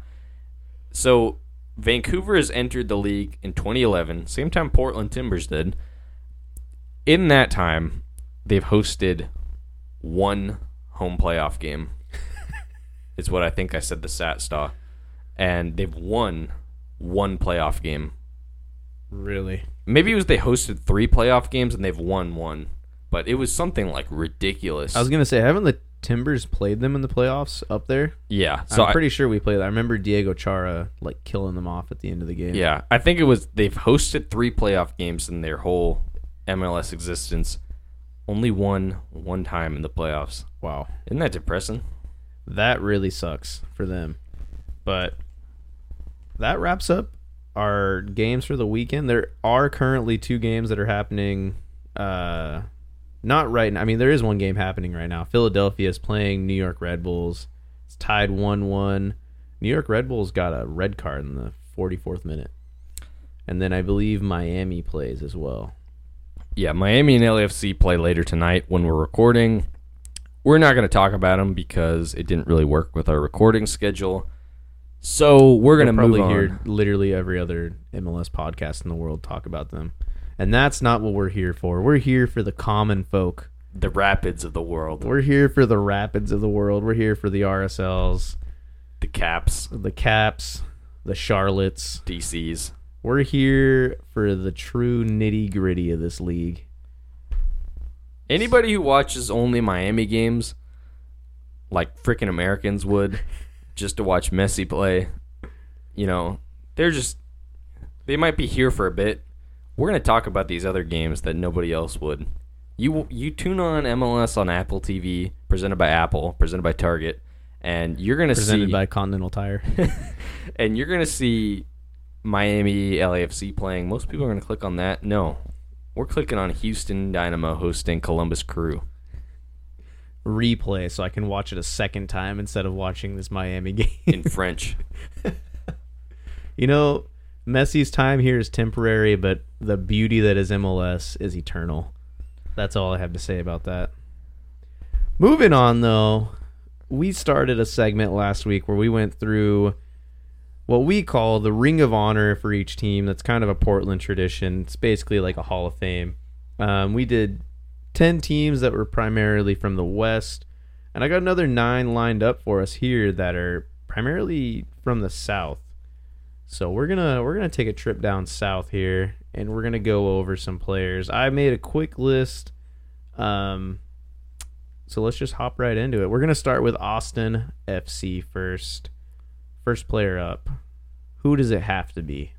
So Vancouver has entered the league in 2011, same time Portland Timbers did. In that time, they've hosted one home playoff game. is what I think I said the stat star, and they've won one playoff game. Really? Maybe it was they hosted three playoff games and they've won one, but it was something like ridiculous. I was going to say, haven't the Timbers played them in the playoffs up there? yeah, so I'm I, pretty sure we played. I remember Diego Chara like killing them off at the end of the game. yeah, I think it was they've hosted three playoff games in their whole MLS existence. Only one one time in the playoffs. Wow. Isn't that depressing? That really sucks for them. But that wraps up our games for the weekend. There are currently two games that are happening. Uh, not right now. I mean, there is one game happening right now. Philadelphia is playing New York Red Bulls. It's tied 1 1. New York Red Bulls got a red card in the 44th minute. And then I believe Miami plays as well. Yeah, Miami and LAFC play later tonight when we're recording. We're not going to talk about them because it didn't really work with our recording schedule. So we're going to probably hear literally every other MLS podcast in the world talk about them. And that's not what we're here for. We're here for the common folk. the rapids of the world, We're here for the rapids of the world. We're here for the RSLs, the caps, the Caps, the Charlottes. DCs. We're here for the true nitty gritty of this league. Anybody who watches only Miami games, like freaking Americans would, just to watch Messi play, you know, they're just they might be here for a bit. We're gonna talk about these other games that nobody else would. You you tune on MLS on Apple TV, presented by Apple, presented by Target, and you're gonna see Presented by Continental Tire. and you're gonna see Miami LAFC playing. Most people are gonna click on that. No, we're clicking on Houston Dynamo hosting Columbus Crew. Replay so I can watch it a second time instead of watching this Miami game. in French. You know, Messi's time here is temporary, but the beauty that is MLS is eternal. That's all I have to say about that. Moving on, though, we started a segment last week where we went through what we call the Ring of Honor for each team. That's kind of a Portland tradition. It's basically like a Hall of Fame. Um, we did 10 teams that were primarily from the West, and I got another nine lined up for us here that are primarily from the South. So we're gonna we're gonna take a trip down south here, and we're gonna go over some players. I made a quick list. Um, so let's just hop right into it. We're gonna start with Austin FC first. First player up. Who does it have to be?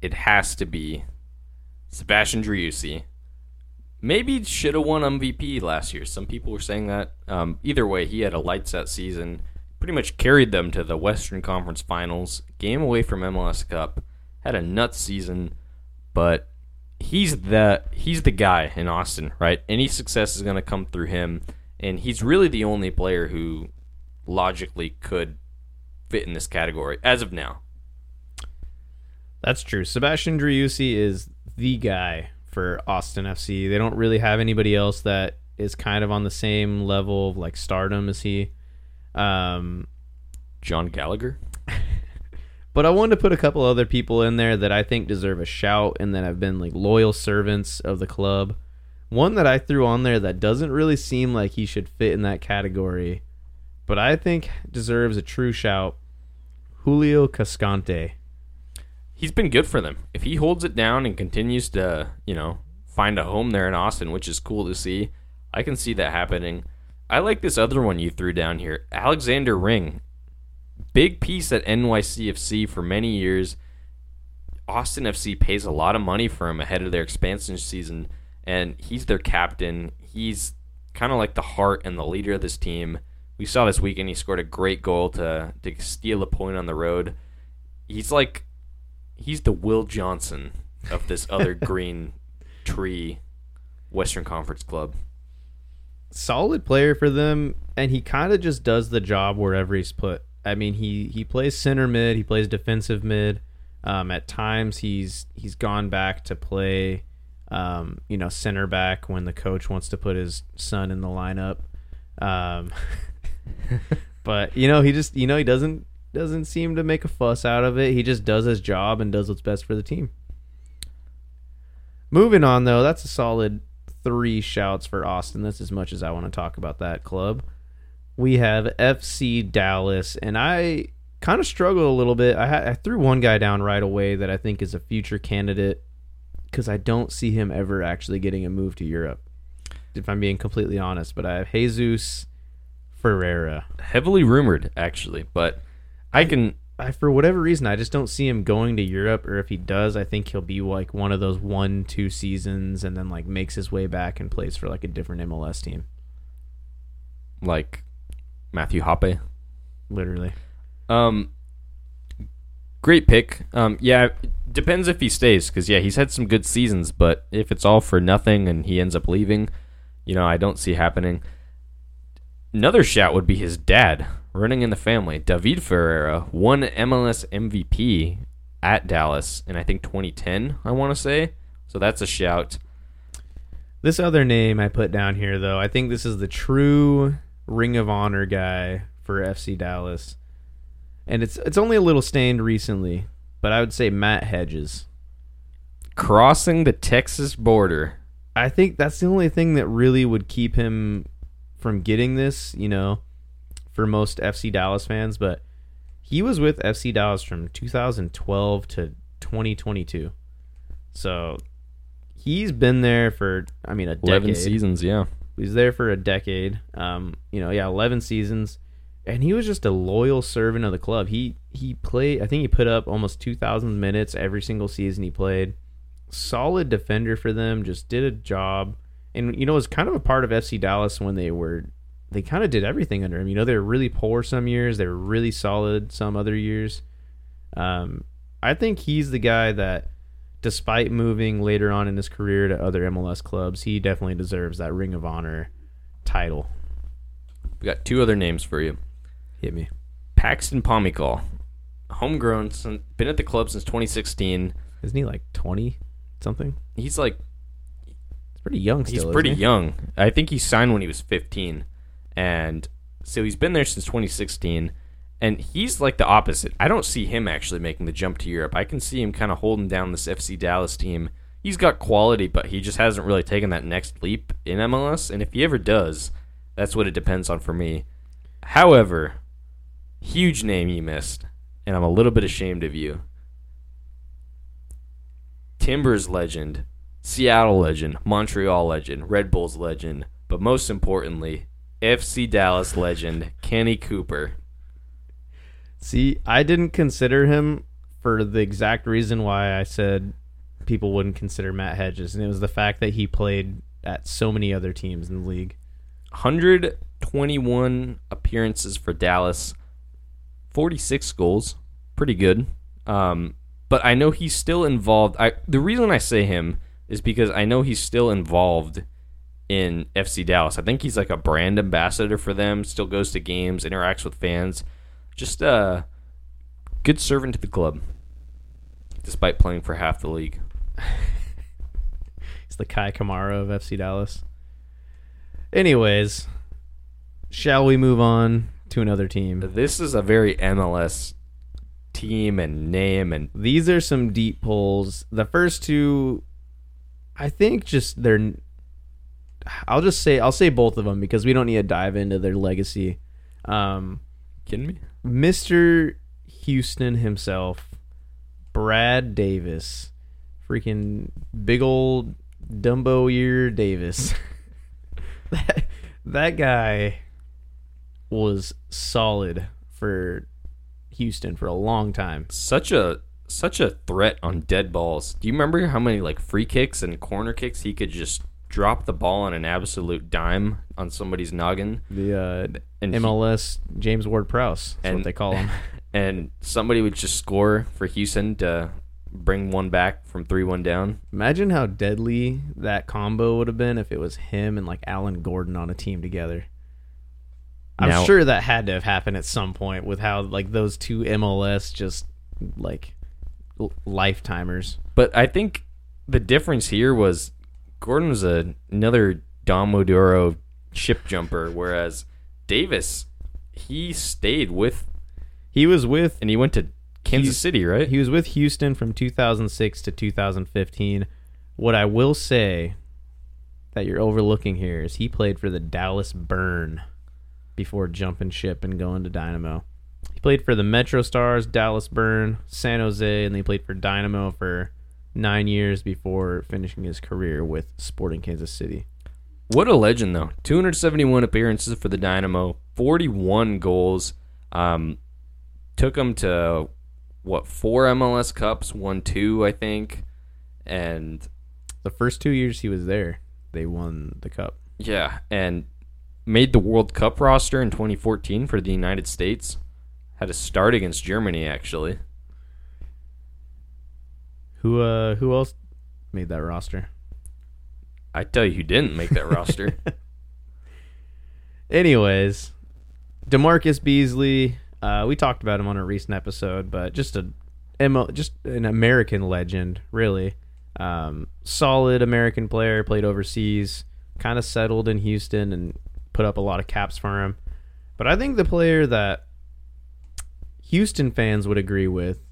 It has to be Sebastian Driussi. Maybe should have won MVP last year. Some people were saying that. Um, either way, he had a lights out season. Pretty much carried them to the Western Conference Finals. Game away from MLS Cup. Had a nuts season, but he's the he's the guy in Austin, right? Any success is going to come through him, and he's really the only player who logically could fit in this category as of now. That's true. Sebastian Driussi is the guy for Austin FC. They don't really have anybody else that is kind of on the same level of like stardom as he. Um, Jon Gallagher. But I wanted to put a couple other people in there that I think deserve a shout and that have been like loyal servants of the club. One that I threw on there that doesn't really seem like he should fit in that category, but I think deserves a true shout. Julio Cascante. he's been good for them. If he holds it down and continues to, you know, find a home there in Austin, which is cool to see, I can see that happening. I like this other one you threw down here, Alexander Ring. Big piece at NYCFC for many years. Austin FC pays a lot of money for him ahead of their expansion season, and he's their captain. He's kind of like the heart and the leader of this team. We saw this weekend he scored a great goal to to steal a point on the road. He's like he's the Will Johnson of this other green tree Western Conference club. Solid player for them, and he kind of just does the job wherever he's put. I mean, he he plays center mid, he plays defensive mid. Um, at times, he's he's gone back to play, um, you know, center back when the coach wants to put his son in the lineup. Um, but you know, he just you know he doesn't doesn't seem to make a fuss out of it. He just does his job and does what's best for the team. Moving on though, that's a solid three shouts for Austin. That's as much as I want to talk about that club. We have FC Dallas, and I kind of struggle a little bit. I, ha- I threw one guy down right away that I think is a future candidate because I don't see him ever actually getting a move to Europe. If I'm being completely honest, but I have Jesus Ferreira. Heavily rumored, actually, but I can I, for whatever reason, I just don't see him going to Europe. Or if he does, I think he'll be like one of those one, two seasons, and then like makes his way back and plays for like a different MLS team. like Matthew Hoppe. Literally, Um, great pick. Um, yeah, depends if he stays because yeah, he's had some good seasons, but if it's all for nothing and he ends up leaving, you know, I don't see happening. Another shout would be his dad, running in the family. David Ferreira won MLS MVP at Dallas in I think 2010. I want to say, so that's a shout. this other name I put down here though, I think this is the true Ring of Honor guy for FC Dallas, and it's it's only a little stained recently, but I would say Matt Hedges. Crossing the Texas border. I think that's the only thing that really would keep him from getting this, you know, for most FC Dallas fans, but he was with FC Dallas from 2012 to 2022. So he's been there for I mean a decade. 11 seasons, yeah. He's there for a decade. Um, you know, yeah, 11 seasons. And he was just a loyal servant of the club. He he played I think he put up almost 2000 minutes every single season he played solid defender for them. Just did a job, and you know was kind of a part of FC Dallas when they were they kind of did everything under him. You know they were really poor some years, they were really solid some other years. Um, I think he's the guy that, despite moving later on in his career to other MLS clubs, he definitely deserves that Ring of Honor title. We got two other names for you. Hit me. Paxton Pomykal, homegrown, been at the club since 2016. Isn't he like twenty something? He's like He's pretty young. Still, he's pretty he? young. I think he signed when he was 15, and so he's been there since 2016. And he's like the opposite. I don't see him actually making the jump to Europe. I can see him kind of holding down this FC Dallas team. He's got quality, but he just hasn't really taken that next leap in MLS. And if he ever does, that's what it depends on for me. However, huge name you missed, and I'm a little bit ashamed of you. Timbers legend, Seattle legend, Montreal legend, Red Bulls legend, but most importantly, FC Dallas legend, Kenny Cooper. See, I didn't consider him for the exact reason why I said people wouldn't consider Matt Hedges, and it was the fact that he played at so many other teams in the league. 121 appearances for Dallas, 46 goals, pretty good. Um, but I know he's still involved. I the reason I say him is because I know he's still involved in FC Dallas. I think he's like a brand ambassador for them. Still goes to games, interacts with fans. Just a good servant to the club, despite playing for half the league. He's the Kei Kamara of FC Dallas. Anyways, shall we move on to another team? This is a very MLS team and name and These are some deep pulls. The first two, I think, just they're. I'll just say I'll say both of them because we don't need to dive into their legacy. Um, kidding me. Mr. Houston himself, Brad Davis, freaking big old Dumbo ear Davis. that that guy was solid for Houston for a long time. such a such a threat on dead balls. Do you remember how many like free kicks and corner kicks he could just drop the ball on an absolute dime on somebody's noggin. The uh, And he- MLS James Ward Prowse. And- what they call him. and somebody would just score for Houston to bring one back from 3 1 down. Imagine how deadly that combo would have been if it was him and like Alan Gordon on a team together. I'm Now- sure that had to have happened at some point with how like those two MLS just like lifetimers. But I think the difference here was Gordon was a, another Dom Oduro ship jumper, whereas Davis, he stayed with, He was with and he went to Kansas City, right? he was with Houston from 2006 to 2015. What I will say that you're overlooking here is he played for the Dallas Burn before jumping ship and going to Dynamo. He played for the Metro Stars, Dallas Burn, San Jose, and then he played for Dynamo for nine years before finishing his career with Sporting Kansas City. What a legend, though. 271 appearances for the Dynamo, 41 goals. Um, took him to, what, four MLS Cups, won two, I think. And The first two years he was there, they won the cup. yeah, and made the World Cup roster in 2014 for the United States. Had a start against Germany, actually. Who uh who else made that roster? I tell you who didn't make that roster. Anyways, DaMarcus Beasley, uh, we talked about him on a recent episode, but just a just an American legend, really. Um, solid American player, played overseas, kind of settled in Houston and put up a lot of caps for him. But I think the player that Houston fans would agree with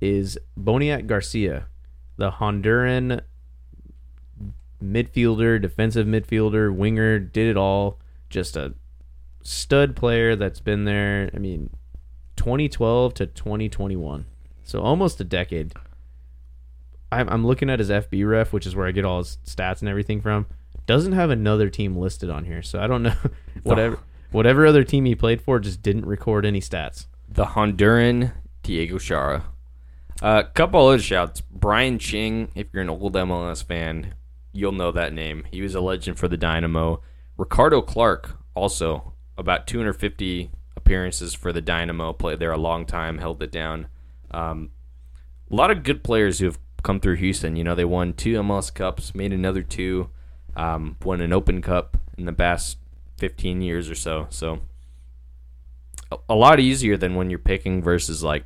is Boniek Garcia, the Honduran midfielder, defensive midfielder, winger, did it all. Just a stud player that's been there. I mean, 2012 to 2021, so almost a decade. I'm, I'm looking at his FB ref, which is where I get all his stats and everything from. Doesn't have another team listed on here, so I don't know whatever whatever other team he played for just didn't record any stats. the Honduran Diego Chara. A uh, couple other shouts. Brian Ching, if you're an old MLS fan, you'll know that name. He was a legend for the Dynamo. Ricardo Clark, also about 250 appearances for the Dynamo, played there a long time, held it down. Um, a lot of good players who have come through Houston. You know, they won two MLS Cups, made another two, um, won an Open Cup in the past 15 years or so. So a- a lot easier than when you're picking versus like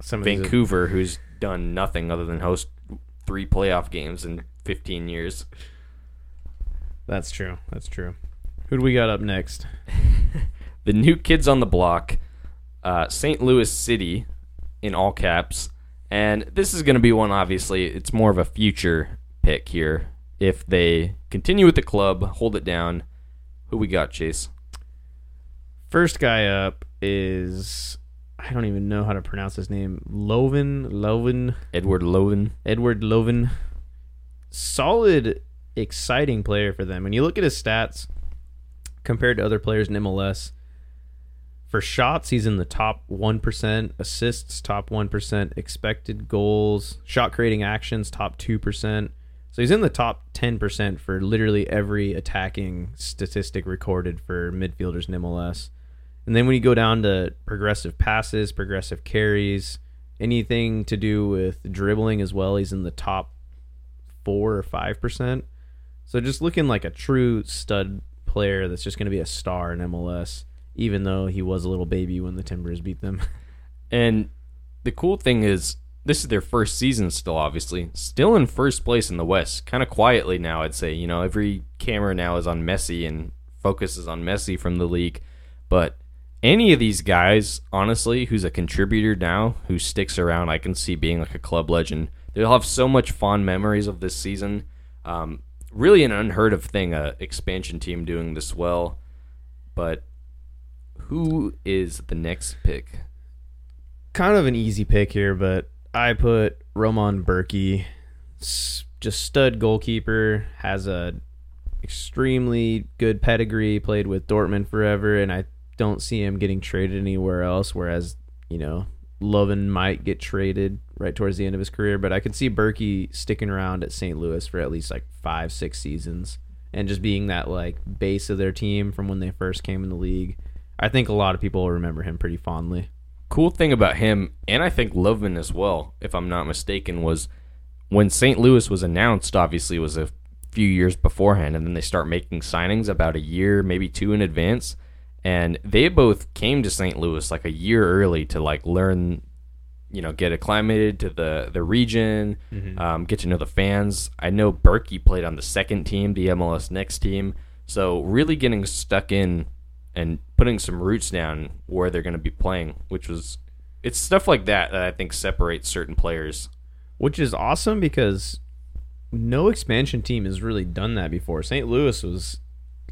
Some Vancouver, who's done nothing other than host three playoff games in 15 years. That's true. That's true. Who do we got up next? The new kids on the block, uh, St. Louis City, in all caps, and this is going to be one. Obviously, it's more of a future pick here. If they continue with the club, hold it down. Who we got, Chase? First guy up is I don't even know how to pronounce his name. Loven, Loven, Edward Loven. Edward Loven. Solid, exciting player for them. When you look at his stats compared to other players in MLS, for shots, he's in the top 1%, assists, top 1%, expected goals, shot creating actions, top 2%. So he's in the top 10% for literally every attacking statistic recorded for midfielders in MLS. And then when you go down to progressive passes, progressive carries, anything to do with dribbling as well, he's in the top four or five percent. So just looking like a true stud player that's just going to be a star in MLS, even though he was a little baby when the Timbers beat them. And the cool thing is, this is their first season still, obviously. Still in first place in the West. Kind of quietly now, I'd say. You know, every camera now is on Messi and focuses on Messi from the league. But any of these guys, honestly, who's a contributor now, who sticks around, I can see being like a club legend. They'll have so much fond memories of this season. Um, really an unheard of thing, a expansion team doing this well. But who is the next pick? kind of an easy pick here, but I put Roman Bürki, just stud goalkeeper, has a extremely good pedigree, played with Dortmund forever, and I don't see him getting traded anywhere else. Whereas, you know, Lovin might get traded right towards the end of his career. But I could see Bürki sticking around at St. Louis for at least like five, six seasons, and just being that like base of their team from when they first came in the league. I think a lot of people will remember him pretty fondly. Cool thing about him, and I think Lovin as well, if I'm not mistaken, was when St. Louis was announced. Obviously, was a few years beforehand, and then they start making signings about a year, maybe two in advance. And they both came to St. Louis like a year early to like learn, you know, get acclimated to the the region, um, get to know the fans. I know Bürki played on the second team, the MLS Next team, so really getting stuck in and putting some roots down where they're going to be playing, which was it's stuff like that that I think separates certain players. which is awesome because no expansion team has really done that before. St. Louis was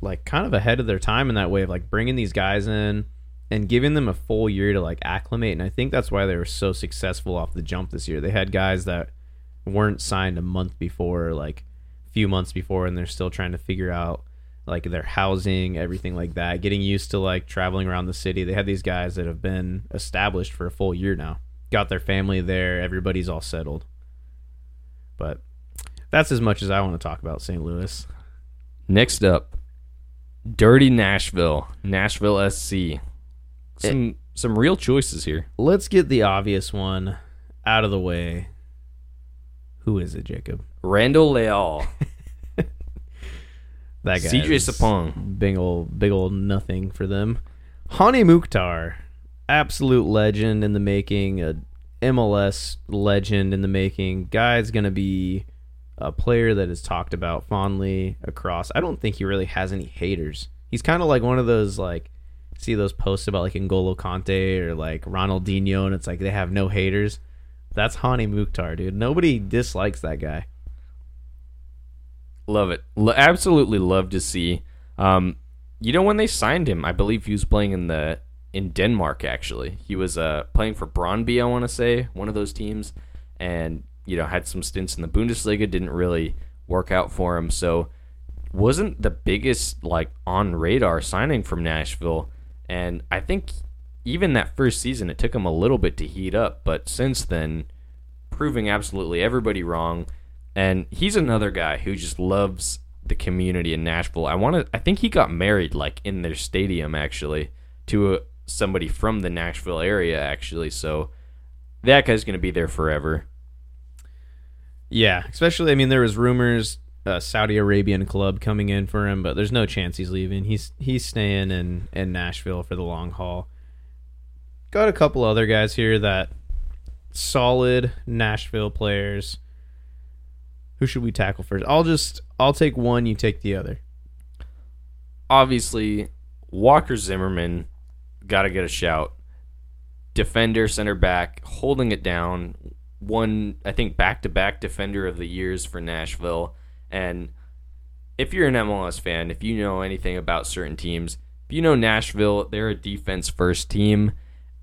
like kind of ahead of their time in that way of like bringing these guys in and giving them a full year to like acclimate. And I think that's why they were so successful off the jump this year. They had guys that weren't signed a month before, like a few months before, and they're still trying to figure out like their housing, everything like that, getting used to like traveling around the city. They had these guys that have been established for a full year now, got their family there, everybody's all settled. But that's as much as I want to talk about St. Louis. Next up, Dirty Nashville, Nashville SC. Eh. Some some real choices here. Let's get the obvious one out of the way. Who is it, Jacob? Randall Leal, That guy. CJ Sapong. Big old, big old nothing for them. Hany Mukhtar, absolute legend in the making, a MLS legend in the making. Guy's gonna be a player that is talked about fondly across. I don't think he really has any haters. He's kind of like one of those like see those posts about like N'Golo Kanté or like Ronaldinho, and it's like they have no haters. That's Hany Mukhtar, dude. Nobody dislikes that guy. Love it. Lo- absolutely love to see. Um, you know when they signed him, I believe he was playing in the in Denmark. Actually, he was uh, playing for Brøndby. I want to say one of those teams, and you know had some stints in the Bundesliga. Didn't really work out for him. So wasn't the biggest like on radar signing from Nashville. And I think even that first season, it took him a little bit to heat up. But since then, proving absolutely everybody wrong. And he's another guy who just loves the community in Nashville. I want to. I think he got married like in their stadium actually to a, somebody from the Nashville area actually. So that guy's gonna be there forever. Yeah, especially I mean there was rumors a Saudi Arabian club coming in for him, but there's no chance he's leaving. He's he's staying in in Nashville for the long haul. Got a couple other guys here that solid Nashville players. Who should we tackle first? I'll just I'll take one, you take the other. Obviously, Walker Zimmerman got to get a shout. Defender, center back, holding it down. One, I think, back to back defender of the years for Nashville. And if you're an MLS fan, if you know anything about certain teams, if you know Nashville, they're a defense first team.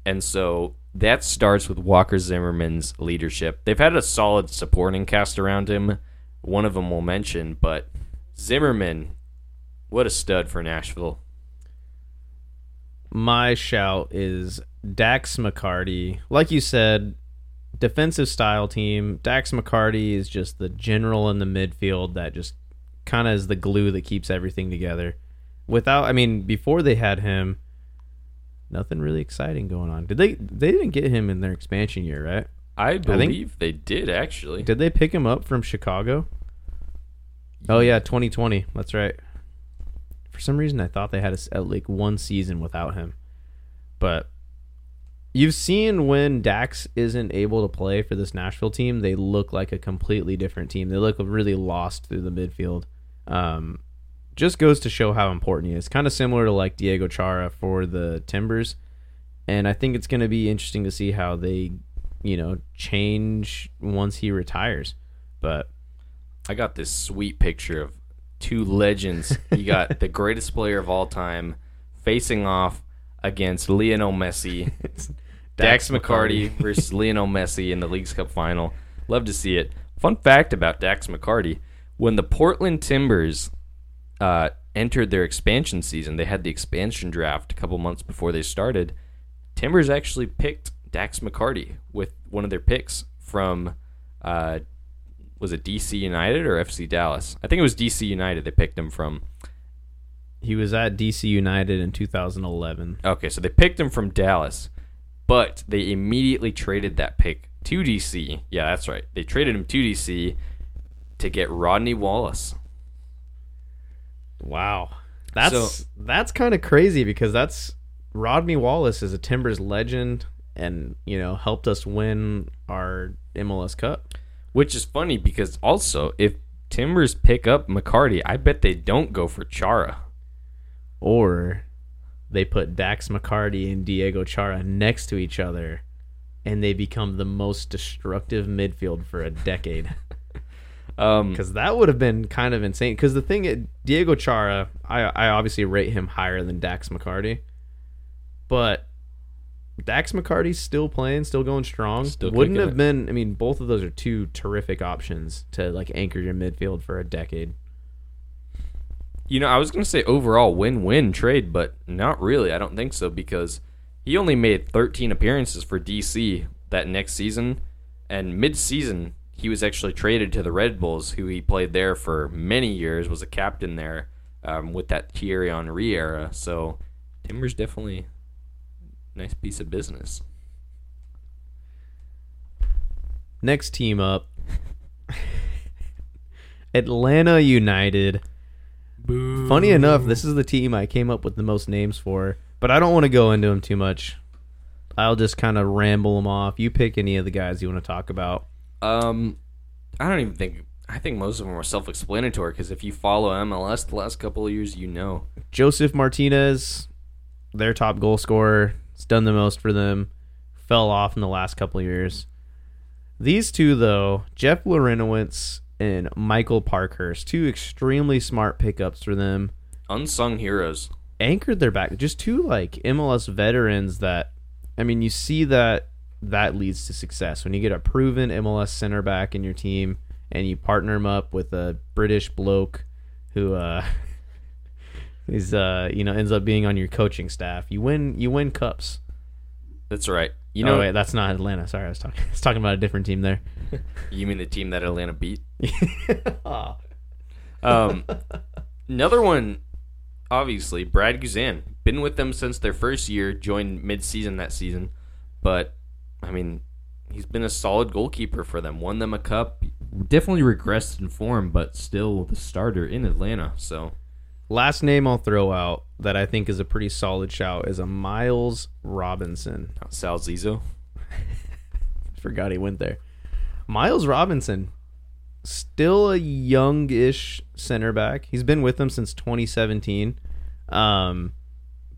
And so that starts with Walker Zimmerman's leadership. They've had a solid supporting cast around him. One of them we'll mention, but Zimmerman, what a stud for Nashville. My shout is Dax McCarty. Like you said, defensive style team. Dax McCarty is just the general in the midfield that just kind of is the glue that keeps everything together. Without, I mean, before they had him, nothing really exciting going on. Did they? They didn't get him in their expansion year, right? I believe they did actually. Did they pick him up from Chicago? Oh yeah, 2020. That's right. For some reason, I thought they had a like one season without him. But you've seen when Dax isn't able to play for this Nashville team, they look like a completely different team. They look really lost through the midfield. Um, just goes to show how important he is. Kind of similar to like Diego Chara for the Timbers, and I think it's going to be interesting to see how they, you know, change once he retires. But I got this sweet picture of two legends. You got the greatest player of all time facing off against Lionel Messi. Dax McCarty versus Lionel Messi in the Leagues Cup final. Love to see it. Fun fact about Dax McCarty: when the Portland Timbers uh, entered their expansion season, they had the expansion draft a couple months before they started. Timbers actually picked Dax McCarty with one of their picks from uh, was it DC United or FC Dallas? I think it was DC United. They picked him from. He was at DC United in 2011. Okay, so they picked him from Dallas, but they immediately traded that pick to DC. Yeah, that's right. They traded him to DC to get Rodney Wallace. Wow. That's So- that's kind of crazy because that's Rodney Wallace is a Timbers legend and, you know, helped us win our MLS Cup. Which is funny because also if Timbers pick up McCarty, I bet they don't go for Chara. Or they put Dax McCarty and Diego Chara next to each other and they become the most destructive midfield for a decade. Um, Because that would have been kind of insane. Because the thing, Diego Chara, I, I obviously rate him higher than Dax McCarty, but Dax McCarty's still playing, still going strong. Still Wouldn't have it. been. I mean, both of those are two terrific options to like anchor your midfield for a decade. You know, I was going to say overall win-win trade, but not really. I don't think so because he only made 13 appearances for DC that next season, and mid-season he was actually traded to the Red Bulls, who he played there for many years, was a captain there um, with that Thierry Henry era. So Timbers definitely a nice piece of business. Next team up, Atlanta United. Funny enough, this is the team I came up with the most names for, but I don't want to go into them too much. I'll just kind of ramble them off. You pick any of the guys you want to talk about. Um, I don't even think. I think most of them are self-explanatory because if you follow MLS the last couple of years, you know. Josef Martinez, their top goal scorer, has done the most for them. Fell off in the last couple of years. These two, though, Jeff Larentowicz and Michael Parkhurst, two extremely smart pickups for them. Unsung heroes. Anchored their back, just two like MLS veterans that, I mean, you see that that leads to success when you get a proven MLS center back in your team and you partner him up with a British bloke who uh is uh you know ends up being on your coaching staff. You win you win cups. That's right. You You know, know, wait, that's not Atlanta. Sorry, I was talking I was talking about a different team there. you mean the team that Atlanta beat? Um, another one, obviously, Brad Guzan. Been with them since their first year. Joined mid-season that season, but I mean, he's been a solid goalkeeper for them. Won them a cup. Definitely regressed in form, but still the starter in Atlanta. So Last name I'll throw out that I think is a pretty solid shout is a Miles Robinson. Sal Zizzo. Forgot he went there. Miles Robinson, still a youngish center back. He's been with them since 2017. Um,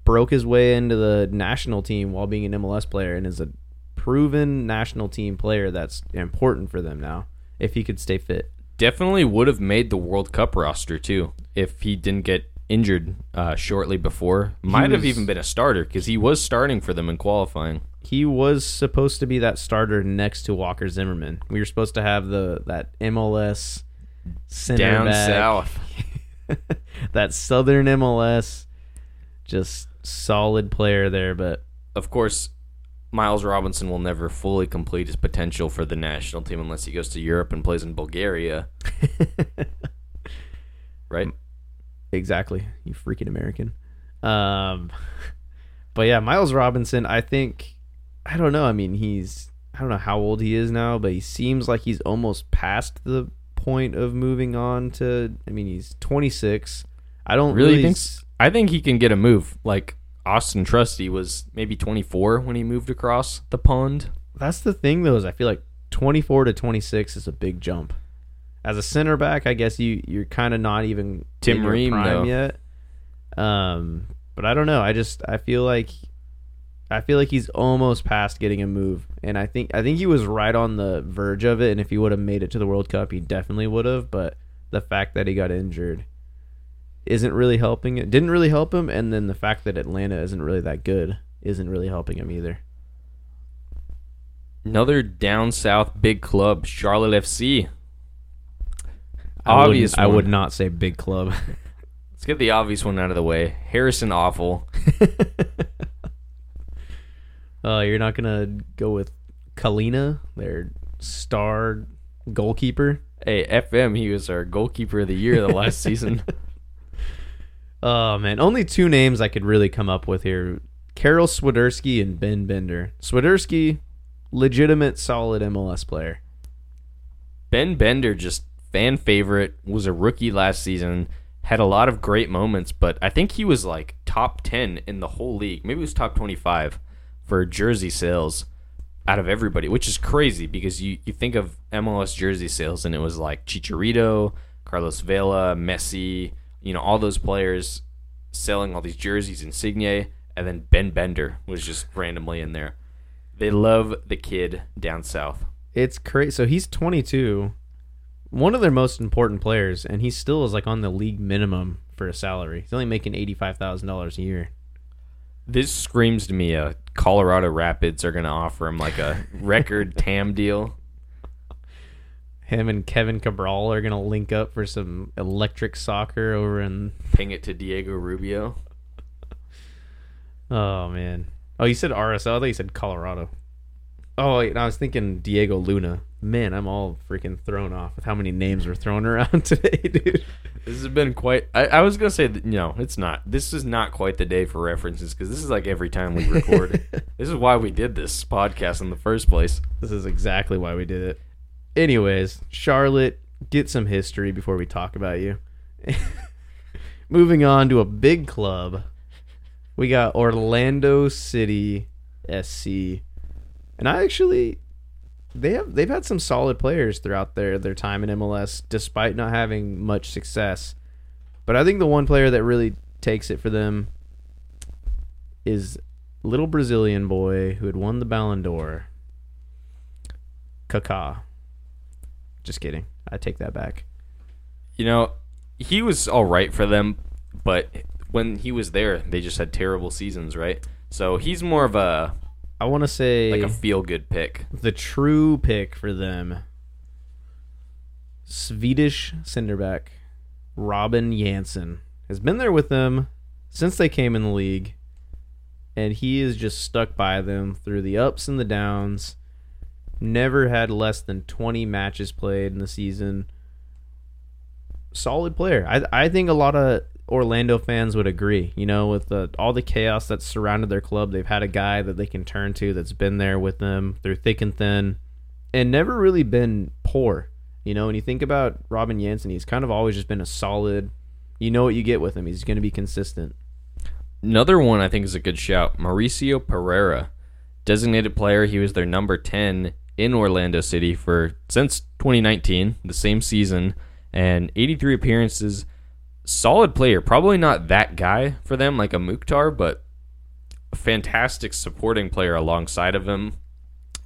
broke his way into the national team while being an MLS player and is a proven national team player that's important for them now if he could stay fit. definitely would have made the World Cup roster too if he didn't get injured uh, shortly before. Might have even been a starter because he was starting for them in qualifying. He was supposed to be that starter next to Walker Zimmerman. We were supposed to have the that MLS center Down back. south. that southern MLS, just solid player there. But Of course, Miles Robinson will never fully complete his potential for the national team unless he goes to Europe and plays in Bulgaria. right? exactly, you freaking American. Um, but yeah, Miles Robinson. I think I don't know. I mean, he's I don't know how old he is now, but he seems like he's almost past the point of moving on to. I mean, he's 26. I don't Really really, think s- I think he can get a move. Like Auston Trusty was maybe 24 when he moved across the pond. That's the thing, though, is I feel like 24 to 26 is a big jump. As a center back, I guess you you're kind of not even Tim Ream, prime though. yet. Um, but I don't know. I just I feel like I feel like he's almost past getting a move, and I think I think he was right on the verge of it. And if he would have made it to the World Cup, he definitely would have. But the fact that he got injured isn't really helping it. Didn't really help him, and then the fact that Atlanta isn't really that good isn't really helping him either. Another down south big club, Charlotte FC. I Obvious I would not say big club. Let's get the obvious one out of the way. Harrison Afful. Oh, you're not gonna go with Kahlina, their star goalkeeper. Hey, FM, he was our goalkeeper of the year the last season. Oh man, only two names I could really come up with here: Karol Swiderski and Ben Bender. Swiderski, legitimate, solid MLS player. Ben Bender, just fan favorite, was a rookie last season, had a lot of great moments, but I think he was like top 10 in the whole league. Maybe he was top 25 for jersey sales out of everybody, which is crazy because you, you think of MLS jersey sales and it was like Chicharito, Carlos Vela, Messi, you know, all those players selling all these jerseys, Insigne, and then Ben Bender was just randomly in there. They love the kid down south. It's crazy. So he's 22, one of their most important players, and he still is like on the league minimum for a salary. He's only making eighty-five thousand dollars a year. This screams to me uh, Colorado Rapids are going to offer him like a record TAM deal. Him and Kevin Cabral are gonna link up for some electric soccer over in. Ping it to Diego Rubio. Oh man. Oh, you said RSL. I thought you said Colorado. Oh, wait, I was thinking Diego Luna. Man, I'm all freaking thrown off with how many names we're throwing around today, dude. This has been quite. I, I was gonna say that, no, it's not. This is not quite the day for references because this is like every time we record. this is why we did this podcast in the first place. This is exactly why we did it. Anyways, Charlotte, get some history before we talk about you. Moving on to a big club. We got Orlando City SC. And I actually they have they've had some solid players throughout their their time in MLS despite not having much success. But I think the one player that really takes it for them is little Brazilian boy who had won the Ballon d'Or. Kaká. Just kidding. I take that back. You know, he was all right for them, but when he was there, they just had terrible seasons, right? So he's more of a I want to say like a feel good pick. the true pick for them. Swedish centerback Robin Jansson has been there with them since they came in the league, and he is just stuck by them through the ups and the downs. Never had less than 20 matches played in the season. Solid player. I I think a lot of Orlando fans would agree. You know, with the, all the chaos that's surrounded their club, they've had a guy that they can turn to that's been there with them through thick and thin, and never really been poor. You know, when you think about Robin Jansson, he's kind of always just been a solid. You know what you get with him. He's going to be consistent. Another one I think is a good shout. Mauricio Pereira, designated player. He was their number ten in Orlando City for since 2019, the same season, and 83 appearances. Solid player. Probably not that guy for them, like a Mukhtar, but a fantastic supporting player alongside of him.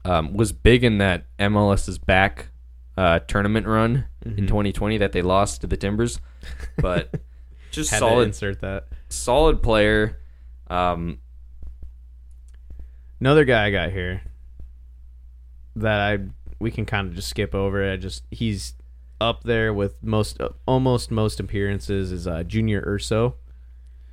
Um, was big in that MLS's back uh, tournament run in 2020 that they lost to the Timbers, but just Had to solid insert that. solid player. Um, Another guy I got here that I we can kind of just skip over. I just he's up there with most almost most appearances is uh, Junior Urso.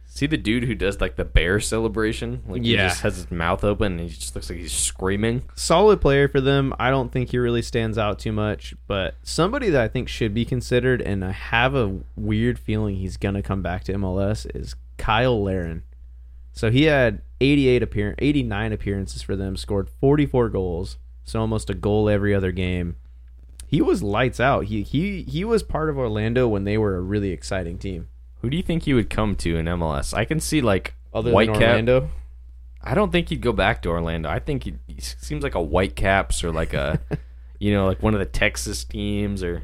see the dude who does like the bear celebration? Like he Yeah. just has his mouth open and he just looks like he's screaming. Solid player for them. I don't think he really stands out too much, but somebody that I think should be considered, and I have a weird feeling he's gonna come back to MLS is Kyle Larin. So he had 88 appearance, 89 appearances for them, scored 44 goals, so almost a goal every other game. He was lights out. He he he was part of Orlando when they were a really exciting team. Who do you think he would come to in MLS? I can see like Other White than Cap. Orlando, I don't think he'd go back to Orlando. I think he, he seems like a Whitecaps or like a, you know, like one of the Texas teams or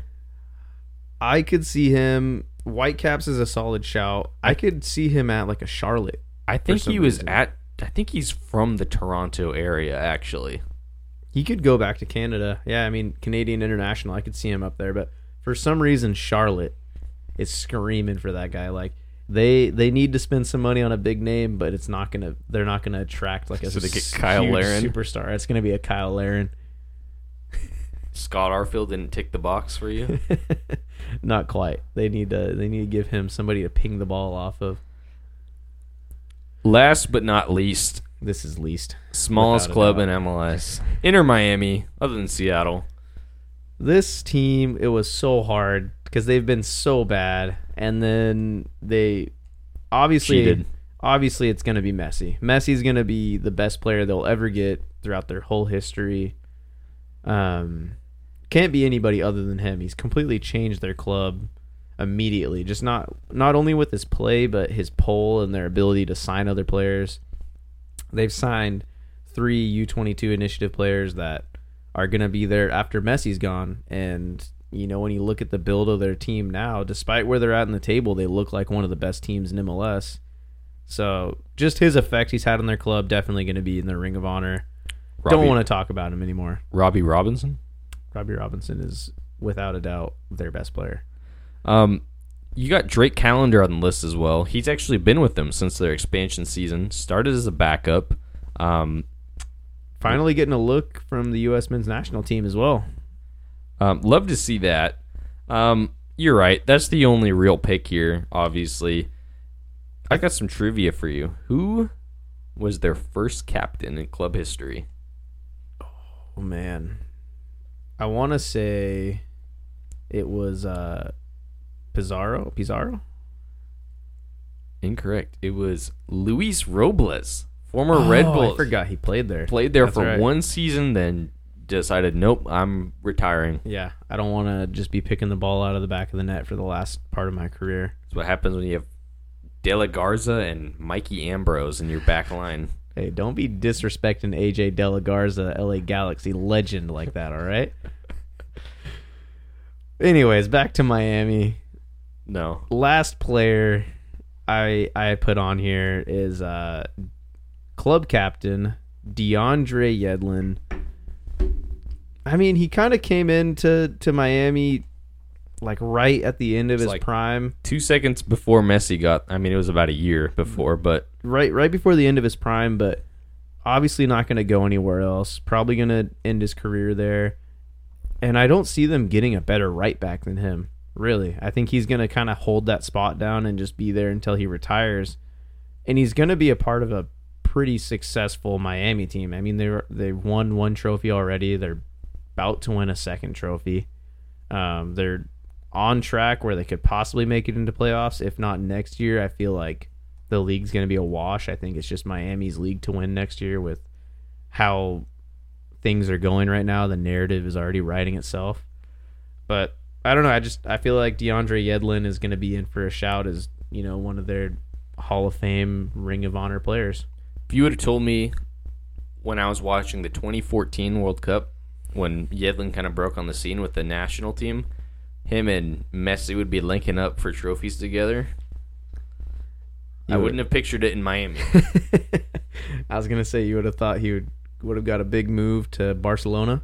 I could see him. Whitecaps is a solid shout. I could see him at like a Charlotte. I think he was reason. at. I think he's from the Toronto area actually. He could go back to Canada. Yeah, I mean Canadian international. I could see him up there, but for some reason Charlotte is screaming for that guy. Like they they need to spend some money on a big name, but it's not gonna. They're not gonna attract like a So they get Kyle huge Larin? superstar. It's gonna be a Kyle Larin. Scott Arfield didn't tick the box for you. not quite. They need to. They need to give him somebody to ping the ball off of. Last but not least, This is least. smallest club in MLS, Inter Miami, other than Seattle. this team it was so hard because they've been so bad, and then they obviously Cheated. obviously it's going to be Messi. Messi's going to be the best player they'll ever get throughout their whole history. Um, can't be anybody other than him. He's completely changed their club immediately. Just not not only with his play, but his pull and their ability to sign other players. They've signed three U twenty two initiative players that are going to be there after Messi's gone. And you know, when you look at the build of their team now, despite where they're at in the table, they look like one of the best teams in MLS. So just his effect he's had on their club definitely going to be in their ring of honor. Robbie, Don't want to talk about him anymore. Robbie Robinson. Robbie Robinson is without a doubt their best player. Um, you got Drake Callender on the list as well. He's actually been with them since their expansion season. Started as a backup. Um, Finally getting a look from the U.S. men's national team as well. um, love to see that. Um, you're right. That's the only real pick here. Obviously, I got some trivia for you. Who was their first captain in club history? Oh man, I want to say it was uh, Pizarro. Pizarro. Incorrect. It was Luis Robles, former Red Oh, Bull. I forgot he played there. Played there That's for right. one season, then decided, nope, I'm retiring. Yeah, I don't want to just be picking the ball out of the back of the net for the last part of my career. That's what happens when you have De La Garza and Mikey Ambrose in your back line. Hey, don't be disrespecting AJ De La Garza, LA Galaxy legend like that, all right? Anyways, back to Miami. No. Last player I I put on here is uh club captain DeAndre Yedlin. I mean, he kind of came into to Miami like right at the end of It's his like- prime. Two seconds before Messi got, I mean, it was about a year before, but right right before the end of his prime, but obviously not going to go anywhere else. Probably going to end his career there. And I don't see them getting a better right back than him. Really, I think he's going to kind of hold that spot down and just be there until he retires. And he's going to be a part of a pretty successful Miami team. I mean, they they won one trophy already. They're about to win a second trophy. Um, they're on track where they could possibly make it into playoffs. If not next year, I feel like the league's going to be a wash. I think it's just Miami's league to win next year with how things are going right now. The narrative is already writing itself. But I don't know. I just I feel like DeAndre Yedlin is going to be in for a shout as you know one of their Hall of Fame, Ring of Honor players. if you would have told me when I was watching the 2014 World Cup, when Yedlin kind of broke on the scene with the national team, him and Messi would be linking up for trophies together, I would- wouldn't have pictured it in Miami. I was going to say you would have thought he would would have got a big move to Barcelona.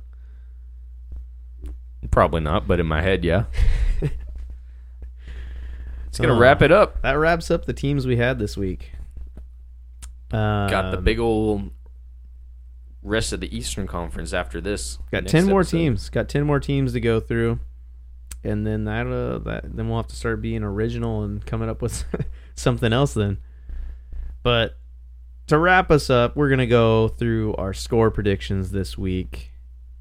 Probably not, but in my head, yeah. It's gonna wrap it up. That wraps up the teams we had this week. Got the Um, big old rest of the Eastern Conference after this. Got ten more episode. teams. Got ten more teams to go through, and then that uh, that then we'll have to start being original and coming up with something else. Then, but to wrap us up, we're gonna go through our score predictions this week.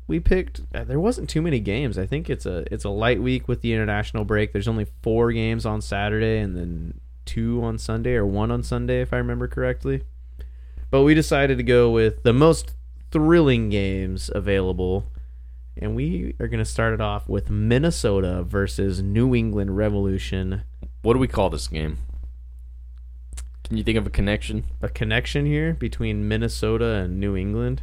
We picked. Uh, there wasn't too many games. I think it's a it's a light week with the international break. There's only four games on Saturday and then two on Sunday or one on Sunday if I remember correctly. But we decided to go with the most thrilling games available. And we are going to start it off with Minnesota versus New England Revolution. What do we call this game? Can you think of a connection? A connection here between Minnesota and New England.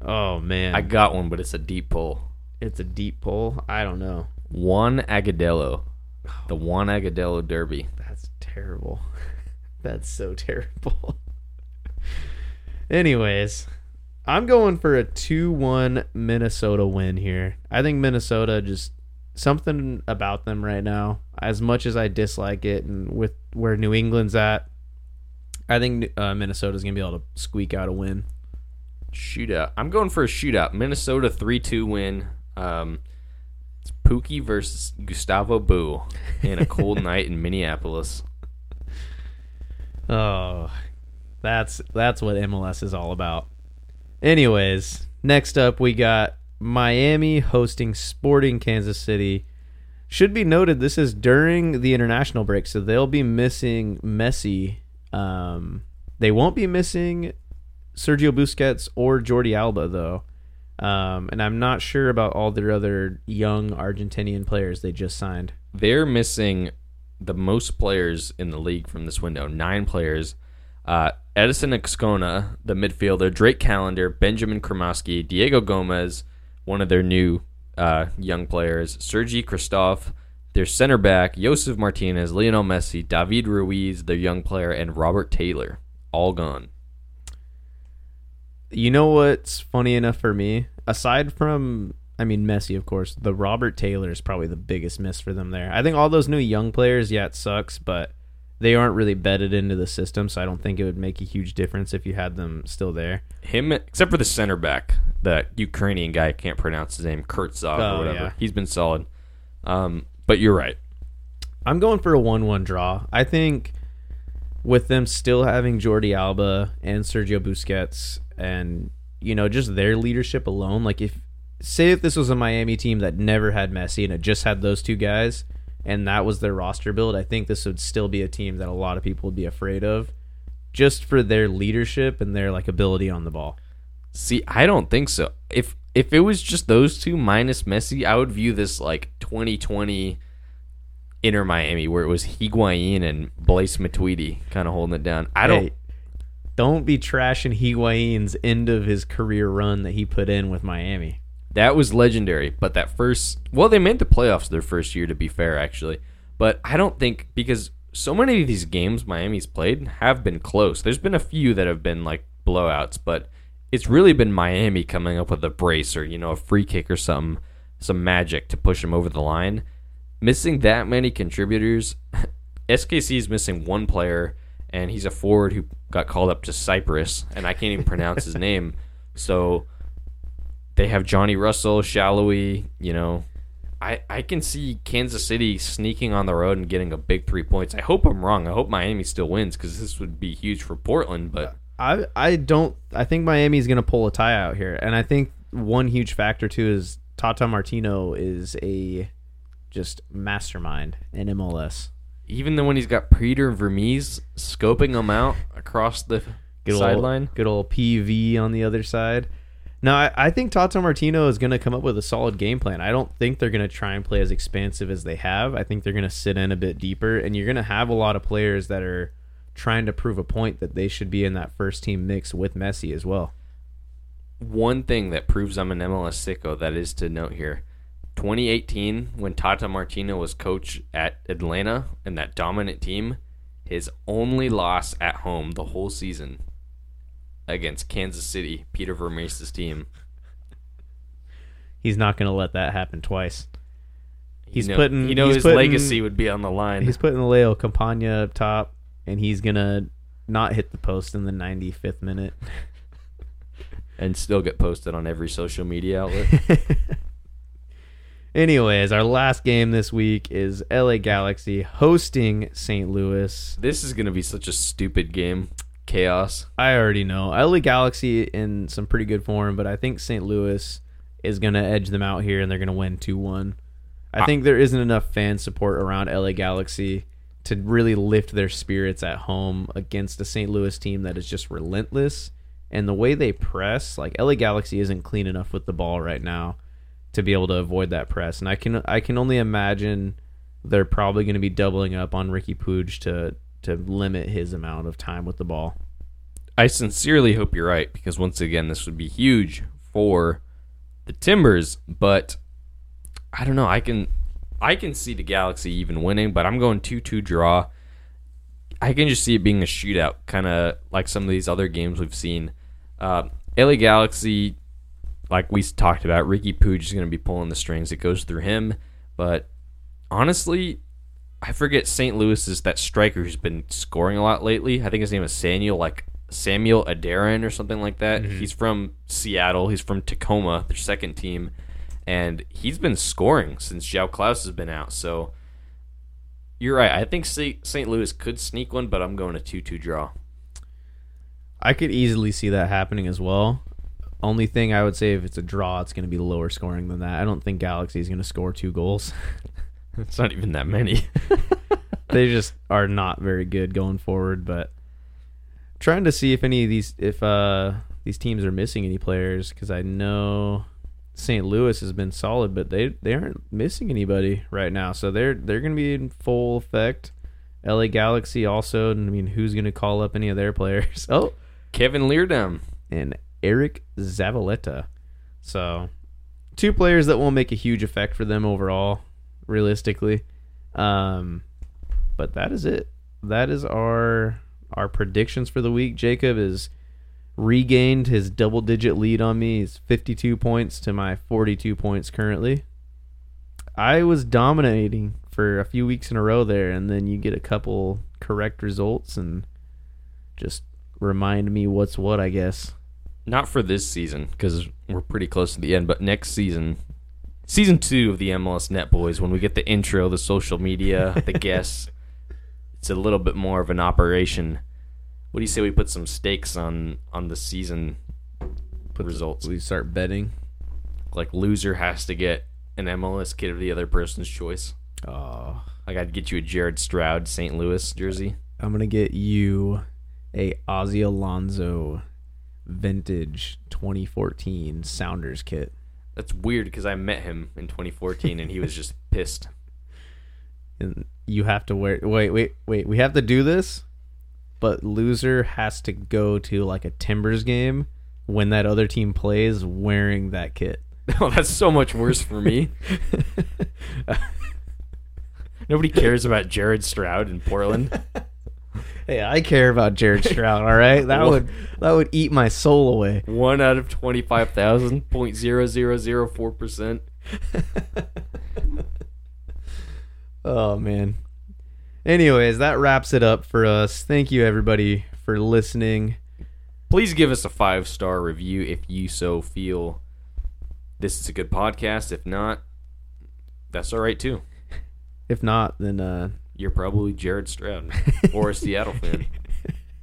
Oh man, I got one, but it's a deep pull. it's a deep pull. I don't know. Juan Agudelo, the Juan Agudelo Derby. That's terrible. That's so terrible. Anyways, I'm going for a 2-1 Minnesota win here. I think Minnesota just something about them right now. As much as I dislike it and with where New England's at, I think uh, Minnesota's going to be able to squeak out a win. Shootout. I'm going for a shootout. Minnesota 3 2 win. Um, it's Pukki versus Gustavo Bou in a cold night in Minneapolis. Oh, that's that's what MLS is all about. Anyways, next up we got Miami hosting Sporting Kansas City. Should be noted this is during the international break, so they'll be missing Messi. Um, they won't be missing Sergio Busquets or Jordi Alba though. Um, and I'm not sure about all their other young Argentinian players they just signed. They're missing the most players in the league from this window, nine players. Uh, Edison Azcona, the midfielder, Drake Callender, Benjamin Cremaschi, Diego Gomez, one of their new uh, young players, Sergi Christoph, their center back, Josef Martinez, Lionel Messi, David Ruiz, their young player, and Robert Taylor, all gone. You know what's funny enough for me? Aside from, I mean, Messi, of course, the Robert Taylor is probably the biggest miss for them there. I think all those new young players, yeah, it sucks, but they aren't really bedded into the system, so I don't think it would make a huge difference if you had them still there. Him, except for the center back, the Ukrainian guy, I can't pronounce his name, Kurtzov Oh, or whatever. yeah. He's been solid. Um, but you're right. I'm going for a 1 1 draw. I think with them still having Jordi Alba and Sergio Busquets and, you know, just their leadership alone, like if, say, if this was a Miami team that never had Messi and it just had those two guys and that was their roster build, I think this would still be a team that a lot of people would be afraid of just for their leadership and their, like, ability on the ball. See, I don't think so. If if it was just those two minus Messi, I would view this like 2020 Inter Miami, where it was Higuain and Blaise Matuidi kind of holding it down. I don't. Hey, don't be trashing Higuain's end of his career run that he put in with Miami. That was legendary. But that first, well, they made the playoffs their first year. To be fair, actually, but I don't think because so many of these games Miami's played have been close. There's been a few that have been like blowouts, but it's really been Miami coming up with a brace or you know a free kick or something, some magic to push them over the line. Missing that many contributors, SKC is missing one player, and he's a forward who got called up to Cyprus, and I can't even pronounce his name. So they have Johnny Russell, Sallói, you know. I, I can see Kansas City sneaking on the road and getting a big three points. I hope I'm wrong. I hope Miami still wins because this would be huge for Portland. But I I don't I think Miami's gonna pull a tie out here, and I think one huge factor too is Tata Martino is a just mastermind in MLS. Even though when he's got Peter Vermes scoping him out across the Good sideline, good old PV on the other side. Now, I, I think Tata Martino is going to come up with a solid game plan. I don't think they're going to try and play as expansive as they have. I think they're going to sit in a bit deeper, and you're going to have a lot of players that are trying to prove a point that they should be in that first team mix with Messi as well. one thing that proves I'm an MLS sicko that is to note here. 2018, when Tata Martino was coach at Atlanta and that dominant team, his only loss at home the whole season against Kansas City, Peter Vermes' team. He's not going to let that happen twice. He's you know, putting- you know his putting- legacy would be on the line. He's putting Leo Campana up top, and he's going to not hit the post in the 95th minute. and still get posted on every social media outlet. Anyways, our last game this week is LA Galaxy hosting St. Louis. this is going to be such a stupid game. Chaos. I already know LA Galaxy in some pretty good form, but I think St. Louis is going to edge them out here and they're going to win 2 1. I I- think there isn't enough fan support around LA Galaxy to really lift their spirits at home against a St. Louis team that is just relentless. And the way they press, like LA Galaxy isn't clean enough with the ball right now to be able to avoid that press. And I can I can only imagine they're probably going to be doubling up on Riqui Puig to to limit his amount of time with the ball. I sincerely hope you're right because once again, this would be huge for the Timbers. But I don't know. I can I can see the Galaxy even winning, but I'm going two two draw. I can just see it being a shootout, kind of like some of these other games we've seen. Uh, LA Galaxy, like we talked about, Riqui Puig is going to be pulling the strings. It goes through him, but honestly, I forget St. Louis is that striker who's been scoring a lot lately. I think his name is Samuel, like Samuel Adarin or something like that. Mm-hmm. He's from Seattle. He's from Tacoma, their second team, and he's been scoring since João Klaus has been out. So you're right. I think St. Louis could sneak one, but I'm going a two-two draw. I could easily see that happening as well. Only thing I would say if it's a draw, it's going to be lower scoring than that. I don't think Galaxy is going to score two goals. It's not even that many. they just are not very good going forward. But trying to see if any of these if uh these teams are missing any players because I know St. Louis has been solid, but they they aren't missing anybody right now, so they're they're going to be in full effect. LA Galaxy also. I mean, who's going to call up any of their players? Oh, Kevin Leerdam. and Eriq Zavaleta. So, two players that won't make a huge effect for them overall, realistically. Um, but that is it. That is our our predictions for the week. Jacob has regained his double digit lead on me. He's 52 points to my 42 points currently. I was dominating for a few weeks in a row there, and then you get a couple correct results and just remind me what's what, I guess. Not for this season because we're pretty close to the end, but next season, season two of the MLS Net Boys, when we get the intro, the social media, the guests, it's a little bit more of an operation. What do you say we put some stakes on on the season put results? We start betting. Like loser has to get an MLS kid of the other person's choice. Oh, Like I'd get you a Jared Stroud St. Louis jersey. I'm gonna get you a Ozzy Alonso vintage 2014 Sounders kit. That's weird because I met him in 2014 and he was just pissed. and you have to wear wait wait wait we have to do this but loser has to go to like a timbers game when that other team plays wearing that kit Oh, that's so much worse for me. Nobody cares about Jared Stroud in Portland. Hey i care about jared stroud all right that would that would eat my soul away One out of 25,000, 0.0004%. oh man anyways that wraps it up for us thank you everybody for listening Please give us a five star review if you so feel this is a good podcast. If not, that's all right too. if not then uh You're probably Jared Stroud or a Seattle fan.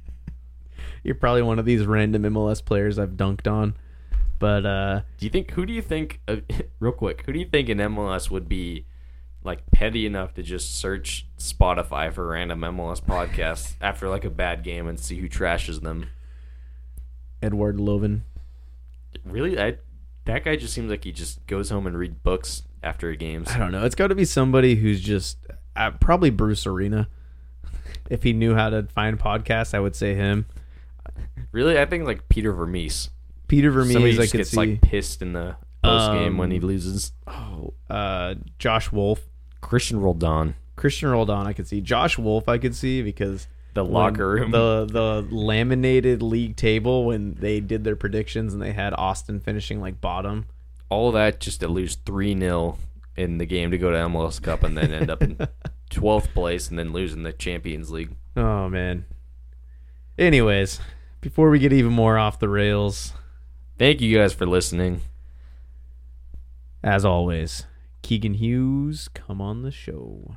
you're probably one of these random mls players i've dunked on but uh Do you think? Who do you think? Uh, real quick, who do you think in MLS would be like petty enough to just search Spotify for random MLS podcasts after like a bad game and see who trashes them? Eduard Löwen Really, I that guy just seems like he just goes home and read books after games. I don't know. It's got to be somebody who's just uh, probably Bruce Arena. If he knew how to find podcasts, I would say him. Really, I think like Peter Vermes. Peter Vermes, I could gets see. like pissed in the post game when he Um, loses. oh, uh, Josh Wolff, Christian Roldan, Christian Roldan, I could see. Josh Wolff, I could see because the locker room. the the laminated league table when they did their predictions and they had Austin finishing like bottom. all of that just to lose 3 0 in the game to go to MLS Cup and then end up in 12th place and then losing the Champions League. Oh man. Anyways, before we get even more off the rails, Thank you guys for listening. as always, Keegan Hughes, come on the show.